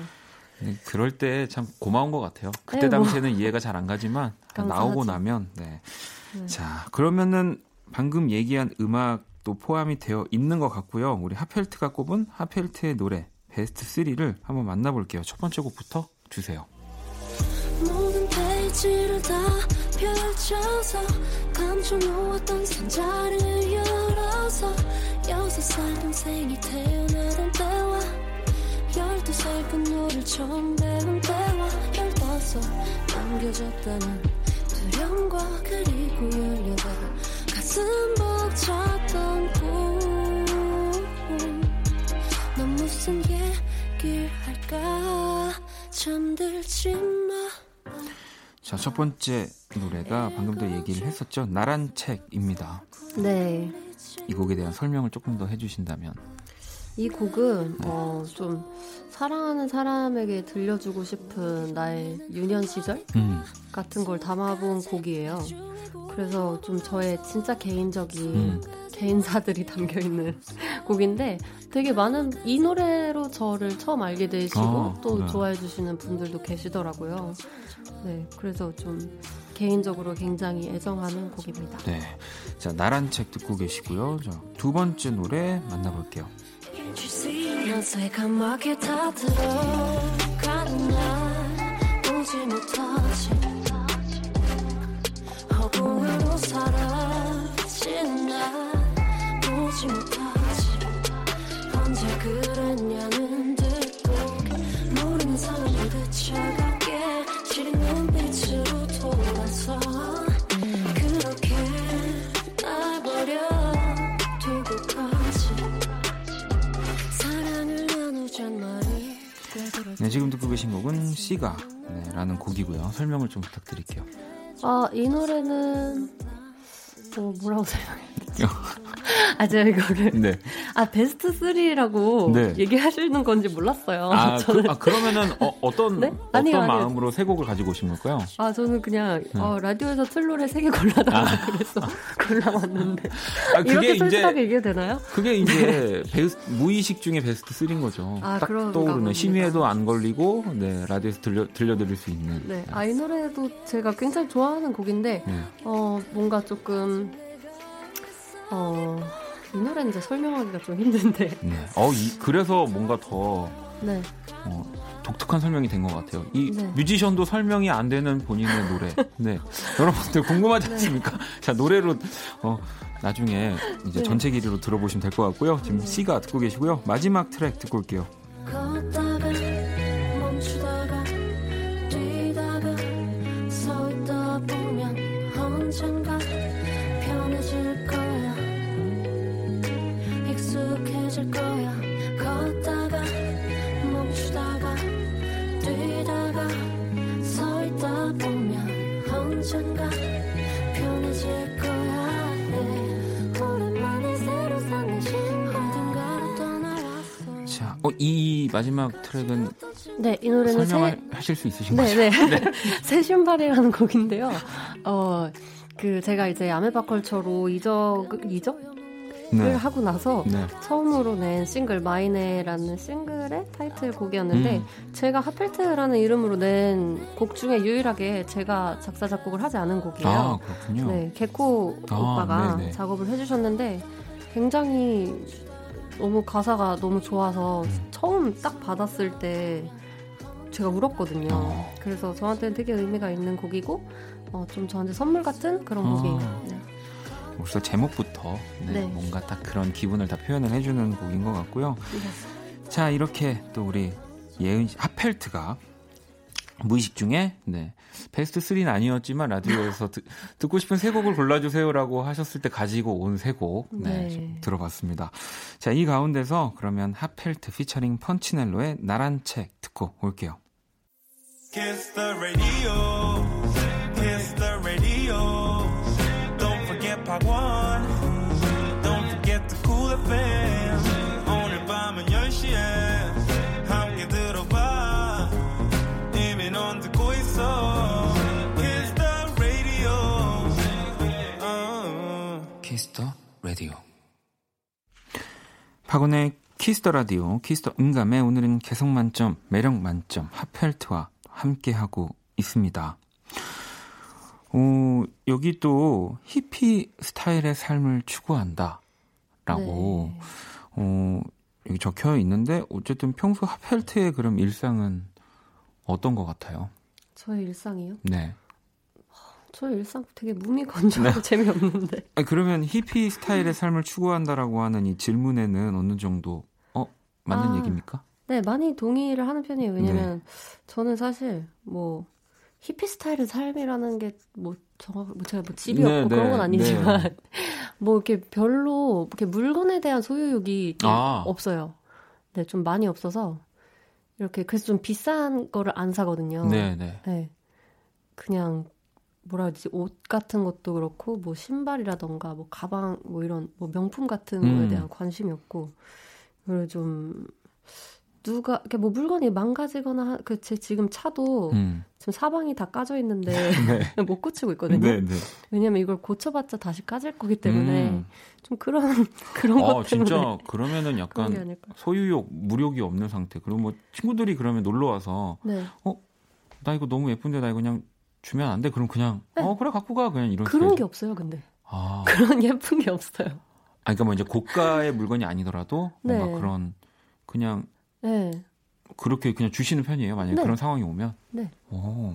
네, 그럴 때 참 고마운 것 같아요. 그때 네, 뭐. 당시에는 이해가 잘 안 가지만 나오고 나면 네. 네. 자 그러면은 방금 얘기한 음악 도 포함이 되어 있는 것 같고요. 우리 하펠트가 꼽은 하펠트의 노래 베스트 3를 한번 만나볼게요. 첫 번째 곡부터 주세요. 남겨졌다는 두려움과 그리고 열여덟 가슴 벅찼던 꿈넌 무슨 얘기를 할까 잠들지 마 자, 첫 번째 노래가 방금 도 얘기를 했었죠. 나란 책입니다. 네. 이 곡에 대한 설명을 조금 더 해주신다면. 이 곡은 네. 어, 좀 사랑하는 사람에게 들려주고 싶은 나의 유년 시절 음. 같은 걸 담아본 곡이에요. 그래서 좀 저의 진짜 개인적인 음. 개인사들이 담겨 있는 곡인데 되게 많은 이 노래로 저를 처음 알게 되시고 아, 또 네. 좋아해 주시는 분들도 계시더라고요. 네, 그래서 좀 개인적으로 굉장히 애정하는 곡입니다. 네. 자, 나란 책 듣고 계시고요. 자, 두 번째 노래 만나볼게요. 허공으로 사라지는 날 보지 못하지. 언제 그랬냐는 듯 모르는 사람들 차갑게 네, 지금 듣고 계신 곡은 씨가 네, 라는 곡이고요. 설명을 좀 부탁드릴게요. 아, 이 노래는 뭐 뭐라고 설명해야 되지? 아, 제가 이거를. 네. 아, 베스트 3라고 네. 얘기하시는 건지 몰랐어요. 아, 그, 저는. 그, 아 그러면은 어, 떤 네? 어떤 아니요, 마음으로 세 곡을 가지고 오신 걸까요? 아, 저는 그냥 네. 어, 라디오에서 틀 노래 세개 골라달라고 아. 그래서 골라왔는데. 아, 그게 이렇게 솔직하게 얘기해도 되나요? 그게 이제 베스트, 무의식 중에 베스트 3인 거죠. 아, 딱 떠오르는 심의에도 안 걸리고 네, 라디오에서 들려, 들려드릴 수 있는. 네. 아, 이 노래도 제가 굉장히 좋아하는 곡인데 네. 어, 뭔가 조금 어, 이 노래는 이제 설명하기가 좀 힘든데. 네. 어, 이, 그래서 뭔가 더 네. 어, 독특한 설명이 된 것 같아요. 이 네. 뮤지션도 설명이 안 되는 본인의 노래. 네. 여러분들 궁금하지 네. 않습니까? 네. 자, 노래로 어, 나중에 이제 네. 전체 길이로 들어보시면 될 것 같고요. 지금 네. C가 듣고 계시고요. 마지막 트랙 듣고 올게요. 트랙은 네, 이 노래는 설명하실 새... 수 있으신가요? 네, 네. 네. 새 신발이라는 곡인데요. 어, 그 제가 이제 아메바컬처로 이적 이적 네. 하고 나서 네. 처음으로 낸 싱글 마이네라는 싱글의 타이틀곡이었는데 음. 제가 하펠트라는 이름으로 낸 곡 중에 유일하게 제가 작사 작곡을 하지 않은 곡이에요. 아, 그렇군요. 네, 개코 아, 오빠가 네네. 작업을 해주셨는데 굉장히 너무 가사가 너무 좋아서 음. 처음 딱 받았을 때 제가 울었거든요. 어. 그래서 저한테는 되게 의미가 있는 곡이고 어, 좀 저한테 선물 같은 그런 어. 곡이에요. 네. 벌써 제목부터 네, 네. 뭔가 딱 그런 기분을 다 표현을 해주는 곡인 것 같고요. 네. 자 이렇게 또 우리 예은 하펠트가 무의식 중에 네 베스트 3는 아니었지만 라디오에서 드, 듣고 싶은 세 곡을 골라주세요라고 하셨을 때 가지고 온 세곡 네, 네. 들어봤습니다. 자 이 가운데서 그러면 하펠트 피처링 펀치넬로의 나란 책 듣고 올게요. 박원의 Kiss the Radio Kiss the 음감회 오늘은 개성 만점 매력 만점 핫펠트와 함께하고 있습니다. 어, 여기 또 히피 스타일의 삶을 추구한다. 라고, 네. 어, 여기 적혀 있는데, 어쨌든 평소 핫펠트의 그럼 일상은 어떤 것 같아요? 저의 일상이요? 네. 저의 일상 되게 무미건조하고 네. 재미없는데. 아니, 그러면 히피 스타일의 삶을 추구한다라고 하는 이 질문에는 어느 정도, 어, 맞는 아, 얘기입니까? 네, 많이 동의를 하는 편이에요. 왜냐면, 네. 저는 사실, 뭐, 히피 스타일의 삶이라는 게 뭐 정확 뭐 제가 뭐 집이 네, 없고 네, 그런 건 아니지만 네. 뭐 이렇게 별로 이렇게 물건에 대한 소유욕이 아. 없어요. 네, 좀 많이 없어서 이렇게 그래서 좀 비싼 거를 안 사거든요. 네, 네. 네. 그냥 뭐라 되지 옷 같은 것도 그렇고 뭐 신발이라던가 뭐 가방 뭐 이런 뭐 명품 같은 음. 거에 대한 관심이 없고 그리고 좀 누가 이렇게 뭐 물건이 망가지거나 그 제 지금 차도 음. 지금 사방이 다 까져 있는데 네. 못 고치고 있거든요. 네, 네. 왜냐면 이걸 고쳐봤자 다시 까질 거기 때문에 음. 좀 그런 그런 아, 것 때문에 진짜 그러면은 약간 소유욕 무욕이 없는 상태. 그럼 뭐 친구들이 그러면 놀러 와서 네. 어나 이거 너무 예쁜데 나 이거 그냥 주면 안 돼. 그럼 그냥 네. 어 그래 갖고 가 그냥 이런 그런 스타일. 게 없어요. 근데 아. 그런 예쁜 게 없어요. 아 그러니까 뭐 이제 고가의 물건이 아니더라도 뭔가 네. 그런 그냥 네. 그렇게 그냥 주시는 편이에요. 만약에 네. 그런 상황이 오면. 네. 오.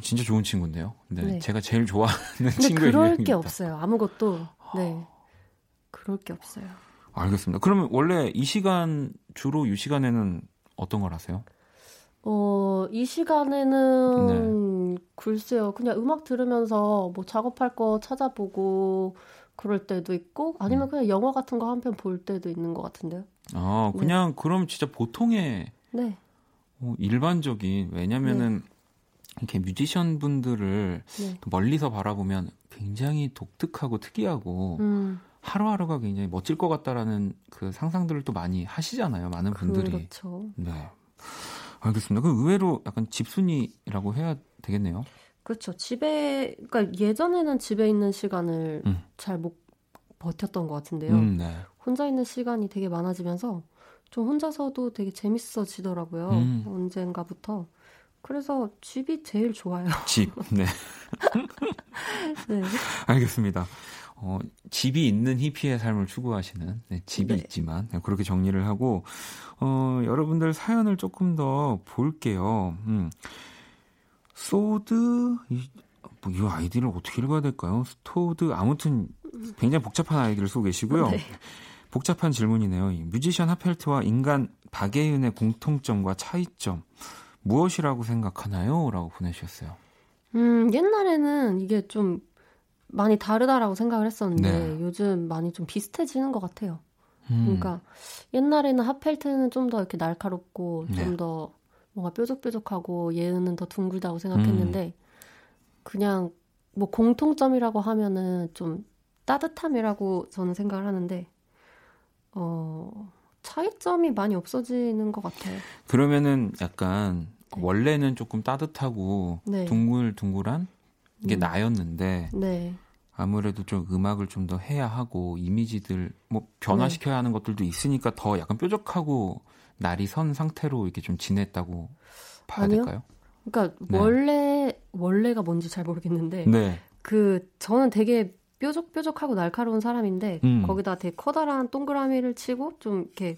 진짜 좋은 친구인데요. 네. 네. 제가 제일 좋아하는 친구예요. 그럴 게 없어요. 아무것도. 네. 그럴 게 없어요. 알겠습니다. 그러면 원래 이 시간 주로 이 시간에는 어떤 걸 하세요? 어, 이 시간에는 네. 글쎄요. 그냥 음악 들으면서 뭐 작업할 거 찾아보고 그럴 때도 있고 아니면 음. 그냥 영화 같은 거 한 편 볼 때도 있는 것 같은데요. 아, 네. 그냥 네. 그럼 진짜 보통의 네. 어, 일반적인 왜냐면은 네. 이렇게 뮤지션 분들을 네. 멀리서 바라보면 굉장히 독특하고 특이하고 음. 하루하루가 굉장히 멋질 것 같다라는 그 상상들을 또 많이 하시잖아요. 많은 분들이. 그렇죠. 네. 알겠습니다. 그 의외로 약간 집순이라고 해야 되겠네요. 그렇죠. 집에 그러니까 예전에는 집에 있는 시간을 음. 잘못 버텼던 것 같은데요. 음, 네. 혼자 있는 시간이 되게 많아지면서 좀 혼자서도 되게 재밌어지더라고요. 음. 언젠가부터. 그래서 집이 제일 좋아요. 집, 네. 네. 알겠습니다. 어, 집이 있는 히피의 삶을 추구하시는 네, 집이 네. 있지만 네, 그렇게 정리를 하고 어, 여러분들 사연을 조금 더 볼게요. 음. 소드 이, 뭐, 이 아이디를 어떻게 읽어야 될까요? 스토드 아무튼 굉장히 복잡한 아이디를 쓰고 계시고요. 네. 복잡한 질문이네요. 뮤지션 핫펠트와 인간 박예은의 공통점과 차이점 무엇이라고 생각하나요? 라고 보내주셨어요. 음, 옛날에는 이게 좀 많이 다르다라고 생각을 했었는데 네. 요즘 많이 좀 비슷해지는 것 같아요. 음. 그러니까 옛날에는 하펠트는 좀 더 이렇게 날카롭고 네. 좀더 뭔가 뾰족뾰족하고 예은은 더 둥글다고 생각했는데 음. 그냥 뭐 공통점이라고 하면은 좀 따뜻함이라고 저는 생각을 하는데 어 차이점이 많이 없어지는 것 같아요. 그러면은 약간 네. 원래는 조금 따뜻하고 네. 둥글둥글한 이게 음. 나였는데 네. 아무래도 좀 음악을 좀 더 해야 하고 이미지들 뭐 변화시켜야 하는 것들도 있으니까 더 약간 뾰족하고 날이 선 상태로 이렇게 좀 지냈다고 봐야 아니요? 될까요? 그러니까 네. 원래 원래가 뭔지 잘 모르겠는데 네. 그 저는 되게 뾰족뾰족하고 날카로운 사람인데 음. 거기다 되게 커다란 동그라미를 치고 좀 이렇게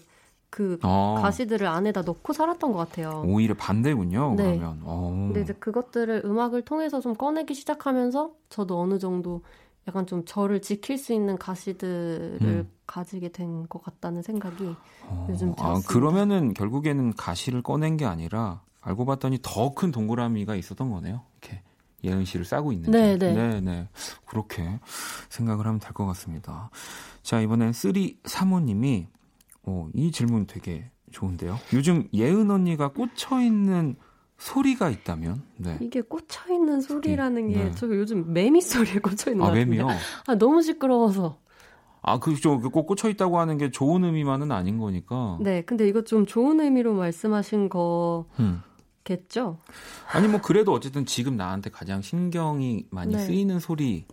그 어. 가시들을 안에다 넣고 살았던 것 같아요. 오히려 반대군요. 네. 그러면. 오. 어. 근데 이제 그것들을 음악을 통해서 좀 꺼내기 시작하면서 저도 어느 정도 약간 좀 저를 지킬 수 있는 가시들을 음. 가지게 된 것 같다는 생각이 어. 요즘 들었습니다. 아, 그러면은 결국에는 가시를 꺼낸 게 아니라 알고 봤더니 더 큰 동그라미가 있었던 거네요. 이렇게 예은 씨를 싸고 있는. 네, 네. 네, 네. 그렇게 생각을 하면 될 것 같습니다. 자, 이번엔 쓰리 사모님이 어, 이 질문 되게 좋은데요. 요즘 예은 언니가 꽂혀 있는 소리가 있다면? 네. 이게 꽂혀 있는 소리라는 게 네. 저 요즘 매미 소리에 꽂혀 있는 아. 매미요? 아, 너무 시끄러워서. 아, 그죠. 꼭 꽂혀 있다고 하는 게 좋은 의미만은 아닌 거니까. 네, 근데 이거 좀 좋은 의미로 말씀하신 거. 음. 겠죠? 아니 뭐 그래도 어쨌든 지금 나한테 가장 신경이 많이 네. 쓰이는 소리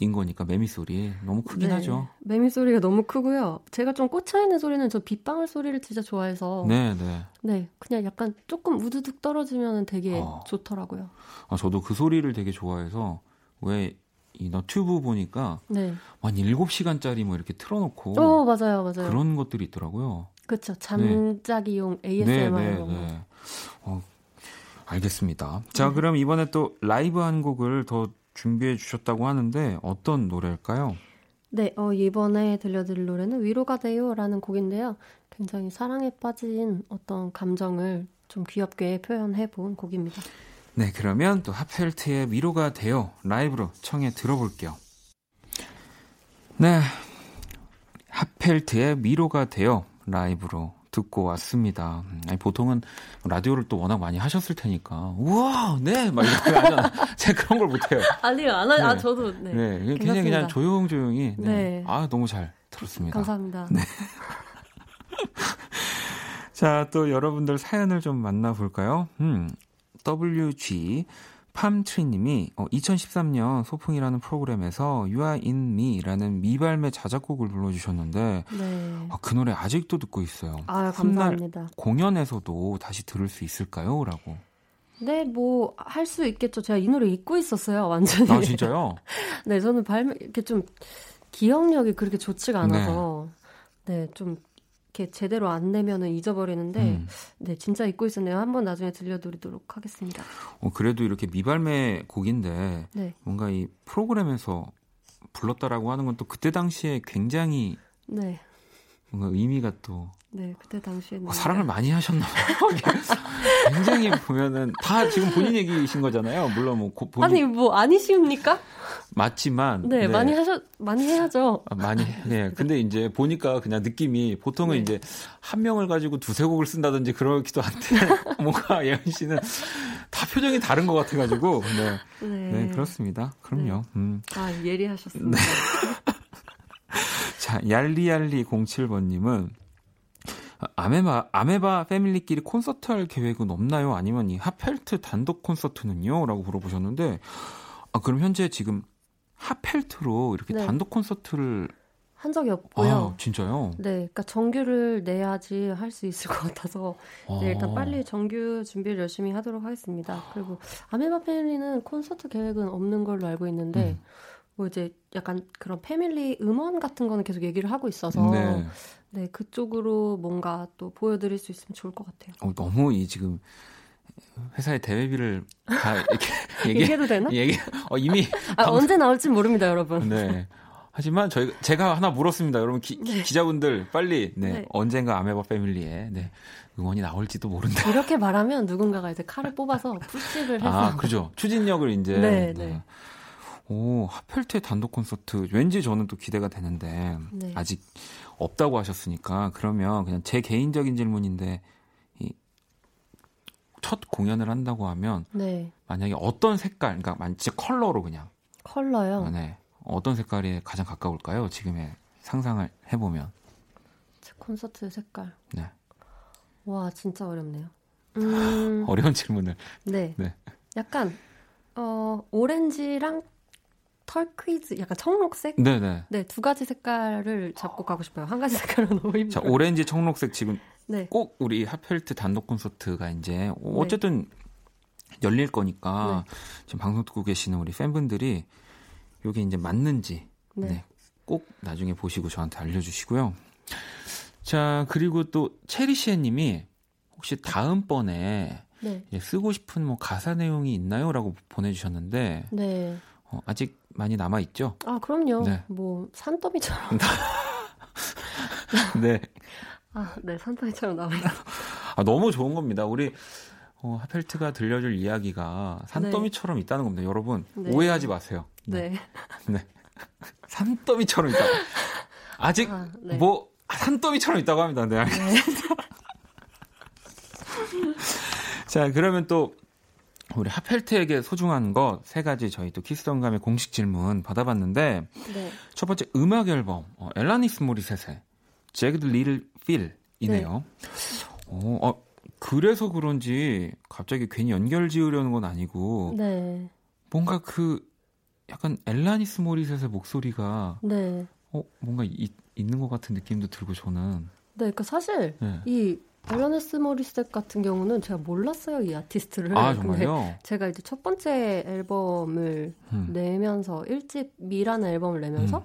인 거니까 매미 소리 너무 크긴 네. 하죠. 매미 소리가 너무 크고요. 제가 좀 꽂혀 있는 소리는 저 빗방울 소리를 진짜 좋아해서 네, 네. 네, 그냥 약간 조금 우두둑 떨어지면 되게 어. 좋더라고요. 아, 저도 그 소리를 되게 좋아해서 왜 이 너튜브 보니까 네. 한 7시간짜리 뭐 이렇게 틀어 놓고 어, 맞아요. 맞아요. 그런 것들이 있더라고요. 그렇죠. 잠자기용 네. ASMR 네, 네, 네. 어, 알겠습니다. 자, 네. 그럼 이번에 또 라이브 한 곡을 더 준비해 주셨다고 하는데 어떤 노래일까요? 네, 어, 이번에 들려드릴 노래는 위로가 돼요라는 곡인데요. 굉장히 사랑에 빠진 어떤 감정을 좀 귀엽게 표현해 본 곡입니다. 네, 그러면 또 하펠트의 위로가 돼요 라이브로 청해 들어볼게요. 네, 하펠트의 위로가 돼요 라이브로 듣고 왔습니다. 아니, 보통은 라디오를 또 워낙 많이 하셨을 테니까, 우와, 네! 막 이렇게 하잖아. 제가 그런 걸 못해요. 아니요, 안 하, 네. 아, 저도, 네. 네. 굉장히 그냥 조용조용히, 네. 네. 아, 너무 잘 들었습니다. 감사합니다. 네. 자, 또 여러분들 사연을 좀 만나볼까요? 음, WG 팜트리님이 어, 2013년 소풍이라는 프로그램에서 You Are In Me라는 미발매 자작곡을 불러주셨는데 네. 아, 그 노래 아직도 듣고 있어요. 아 감사합니다. 공연에서도 다시 들을 수 있을까요? 라고. 네, 뭐 할 수 있겠죠. 제가 이 노래 잊고 있었어요, 완전히. 아 진짜요? 네, 저는 발매 이렇게 좀 기억력이 그렇게 좋지가 않아서 네, 좀 이렇게 제대로 안 내면은 잊어버리는데 음. 네 진짜 잊고 있었네요. 한번 나중에 들려드리도록 하겠습니다. 어, 그래도 이렇게 미발매 곡인데 네. 뭔가 이 프로그램에서 불렀다라고 하는 건 또 그때 당시에 굉장히 네. 뭔가 의미가 또 네, 그때 당시에는 어, 사랑을 많이 하셨나 봐요. 굉장히 보면은 다 지금 본인 얘기이신 거잖아요. 물론 뭐 고, 본인... 아니 뭐 아니시옵니까? 맞지만 네, 네, 많이 하셨 많이 해야죠. 아, 많이 네. 근데 이제 보니까 그냥 느낌이 보통은 네. 이제 한 명을 가지고 두세 곡을 쓴다든지 그러기도 한데 뭔가 예은 씨는 다 표정이 다른 것 같아가지고 네, 네. 네 그렇습니다. 그럼요. 네. 음. 아 예리하셨습니다. 네. 자 얄리얄리 07번님은 아메바, 아메바 패밀리끼리 콘서트 할 계획은 없나요? 아니면 이 하펠트 단독 콘서트는요? 라고 물어보셨는데, 아, 그럼 현재 지금 하펠트로 이렇게 네. 단독 콘서트를 한 적이 없고요. 아, 진짜요? 네, 그러니까 정규를 내야지 할 수 있을 것 같아서 아. 네, 일단 빨리 정규 준비를 열심히 하도록 하겠습니다. 그리고 아메바 패밀리는 콘서트 계획은 없는 걸로 알고 있는데 음. 뭐 이제 약간 그런 패밀리 음원 같은 거는 계속 얘기를 하고 있어서 네. 네, 그쪽으로 뭔가 또 보여드릴 수 있으면 좋을 것 같아요. 어, 너무 이 지금 회사의 대회비를 다 이렇게 얘기, 얘기해도 되나? 얘기, 어, 이미 아, 방... 언제 나올지 모릅니다, 여러분. 네. 하지만 저희 제가 하나 물었습니다, 여러분 기, 네. 기자분들 빨리 네, 네. 언젠가 아메바 패밀리에 네, 응원이 나올지도 모른다. 이렇게 말하면 누군가가 이제 칼을 뽑아서 푸시를 해서 아 그죠 추진력을 이제 네, 네. 네. 오 하펠트의 단독 콘서트 왠지 저는 또 기대가 되는데 네. 아직 없다고 하셨으니까 그러면 그냥 제 개인적인 질문인데 이 첫 공연을 한다고 하면 네. 만약에 어떤 색깔 그러니까 만지 컬러로 그냥 컬러요. 아, 네. 어떤 색깔이 가장 가까울까요? 지금의 상상을 해보면 제 콘서트 색깔. 네. 와 진짜 어렵네요. 음... 어려운 질문을. 네. 네. 약간 어 오렌지랑 털퀴즈 약간 청록색? 네네. 네, 두 가지 색깔을 잡고 가고 싶어요. 한 가지 색깔은 너무 힘들어요. 자, 오렌지, 청록색 지금 네. 꼭 우리 하펠트 단독 콘서트가 이제 네. 어쨌든 네. 열릴 거니까 네. 지금 방송 듣고 계시는 우리 팬분들이 이게 이제 맞는지 네. 네. 꼭 나중에 보시고 저한테 알려주시고요. 자, 그리고 또 체리시에 님이 혹시 다음번에 네. 쓰고 싶은 뭐 가사 내용이 있나요? 라고 보내주셨는데 네. 어, 아직 많이 남아 있죠? 아 그럼요. 네. 뭐 산더미처럼. 네. 아, 네 산더미처럼 남아 있어. 아 너무 좋은 겁니다. 우리 어, 하펠트가 들려줄 이야기가 산더미처럼 네. 있다는 겁니다. 여러분 네. 오해하지 마세요. 네. 네. 네. 산더미처럼 있다. 아직 아, 네. 뭐 산더미처럼 있다고 합니다. 네. 네. 자 그러면 또 우리 하펠트에게 소중한 것 세 가지 저희 또 키스덤감의 공식 질문 받아봤는데 네. 첫 번째 음악 앨범 어, 엘라니스 모리셋의 제그드 리를 필이네요. 네. 어, 어, 그래서 그런지 갑자기 괜히 연결 지으려는 건 아니고 네. 뭔가 그 약간 엘라니스 모리셋의 목소리가 네. 어 뭔가 이, 있는 것 같은 느낌도 들고 저는 네, 그러니까 사실 네. 이 에러네스 모리셋 같은 경우는 제가 몰랐어요 이 아티스트를. 아 정말요? 제가 이제 첫 번째 앨범을 음. 내면서 일집 미라는 앨범을 내면서 음.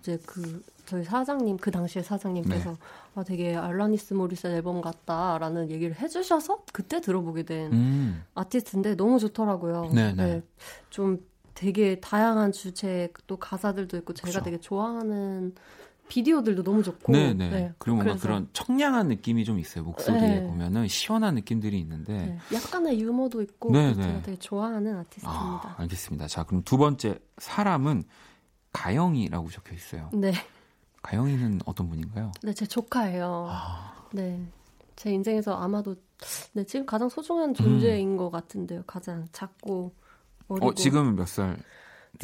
이제 그 저희 사장님 그 당시에 사장님께서 네. 아 되게 알라니스 모리셋 앨범 같다라는 얘기를 해주셔서 그때 들어보게 된 음. 아티스트인데 너무 좋더라고요. 네, 네. 네, 좀 되게 다양한 주제 또 가사들도 있고 제가 그쵸. 되게 좋아하는 비디오들도 너무 좋고. 네네. 네. 네. 그리고 뭔가 그래서. 그런 청량한 느낌이 좀 있어요. 목소리에 네. 보면은 시원한 느낌들이 있는데. 네. 약간의 유머도 있고. 네네. 제가 되게 좋아하는 아티스트입니다. 아, 알겠습니다. 자, 그럼 두 번째 사람은 가영이라고 적혀 있어요. 네. 가영이는 어떤 분인가요? 네, 제 조카예요. 아. 네. 제 인생에서 아마도 네, 지금 가장 소중한 존재인 음. 것 같은데요. 가장 작고 어리고. 어, 지금 몇 살?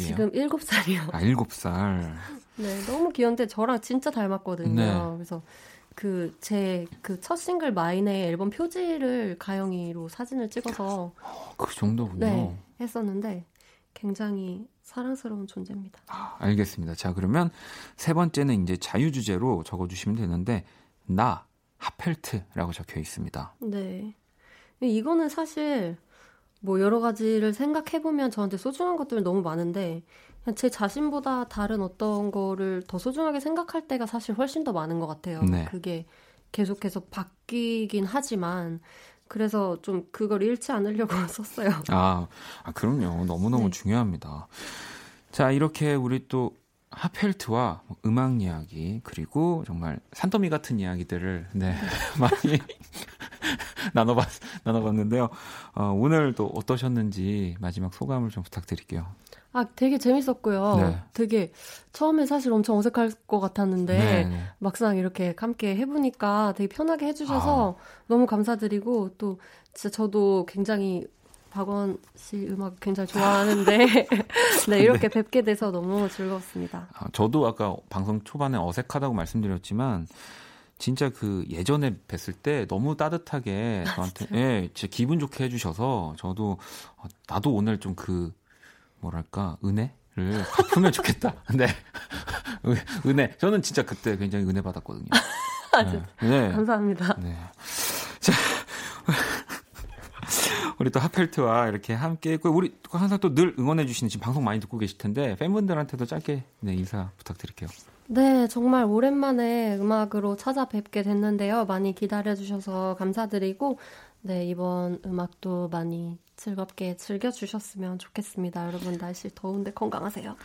지금 7살이요. 아, 7살. 네, 너무 귀여운데 저랑 진짜 닮았거든요. 네. 그래서 그 제 그 첫 싱글 마이네 앨범 표지를 가영이로 사진을 찍어서 그 정도군요. 네, 했었는데 굉장히 사랑스러운 존재입니다. 아, 알겠습니다. 자, 그러면 세 번째는 이제 자유 주제로 적어 주시면 되는데 나 하펠트라고 적혀 있습니다. 네. 이거는 사실 뭐 여러 가지를 생각해 보면 저한테 소중한 것들 너무 많은데 그냥 제 자신보다 다른 어떤 거를 더 소중하게 생각할 때가 사실 훨씬 더 많은 것 같아요. 네. 그게 계속해서 바뀌긴 하지만 그래서 좀 그걸 잃지 않으려고 썼어요. 아, 아 그럼요. 너무너무 네. 중요합니다. 자, 이렇게 우리 또 하펠트와 뭐 음악 이야기 그리고 정말 산더미 같은 이야기들을 네, 많이 나눠봤 나눠봤는데요. 어, 오늘 또 어떠셨는지 마지막 소감을 좀 부탁드릴게요. 아, 되게 재밌었고요. 네. 되게 처음에 사실 엄청 어색할 것 같았는데 네, 네. 막상 이렇게 함께 해보니까 되게 편하게 해주셔서 아. 너무 감사드리고 또 진짜 저도 굉장히 박원 씨 음악 굉장히 좋아하는데 네 이렇게 네. 뵙게 돼서 너무 즐거웠습니다. 아, 저도 아까 방송 초반에 어색하다고 말씀드렸지만 진짜 그 예전에 뵀을 때 너무 따뜻하게 아, 저한테 예, 진짜 기분 좋게 해주셔서 저도 어, 나도 오늘 좀 그 뭐랄까 은혜를 갚으면 좋겠다. 네 은혜 저는 진짜 그때 굉장히 은혜 받았거든요. 아, 네. 네. 감사합니다. 네. 자. 우리 또 하펠트와 이렇게 함께 했고 우리 항상 또 늘 응원해 주시는 지금 방송 많이 듣고 계실 텐데 팬분들한테도 짧게 네, 인사 부탁드릴게요. 네, 정말 오랜만에 음악으로 찾아뵙게 됐는데요. 많이 기다려 주셔서 감사드리고, 네, 이번 음악도 많이 즐겁게 즐겨 주셨으면 좋겠습니다. 여러분, 날씨 더운데 건강하세요.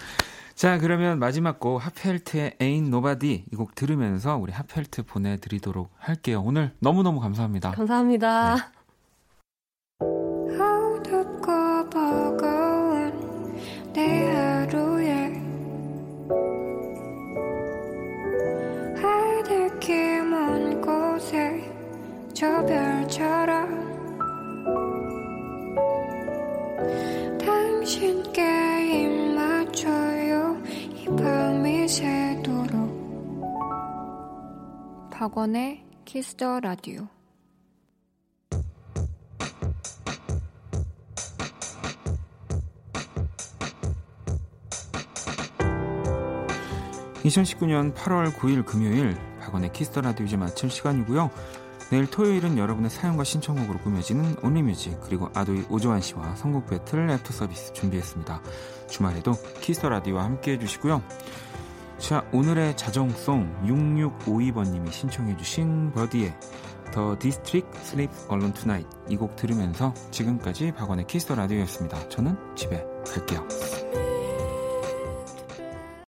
자, 그러면 마지막 곡, 하펠트의 Ain't Nobody 이 곡 들으면서 우리 하펠트 보내 드리도록 할게요. 오늘 너무너무 감사합니다. 감사합니다. 네. 저 별처럼 당신께 입 맞춰요. 이 밤이 새도록. 박원의 Kiss the Radio 2019년 8월 9일 금요일 박원의 Kiss the Radio 이제 마칠 시간이고요. 내일 토요일은 여러분의 사연과 신청곡으로 꾸며지는 Only Music 그리고 아도이 오주환 씨와 선곡 배틀 애프터 서비스 준비했습니다. 주말에도 Kiss the Radio와 함께 해주시고요. 자 오늘의 자정송 6652번님이 신청해주신 버디의 The District Sleeps Alone Tonight 이곡 들으면서 지금까지 박원의 Kiss the Radio였습니다. 저는 집에 갈게요.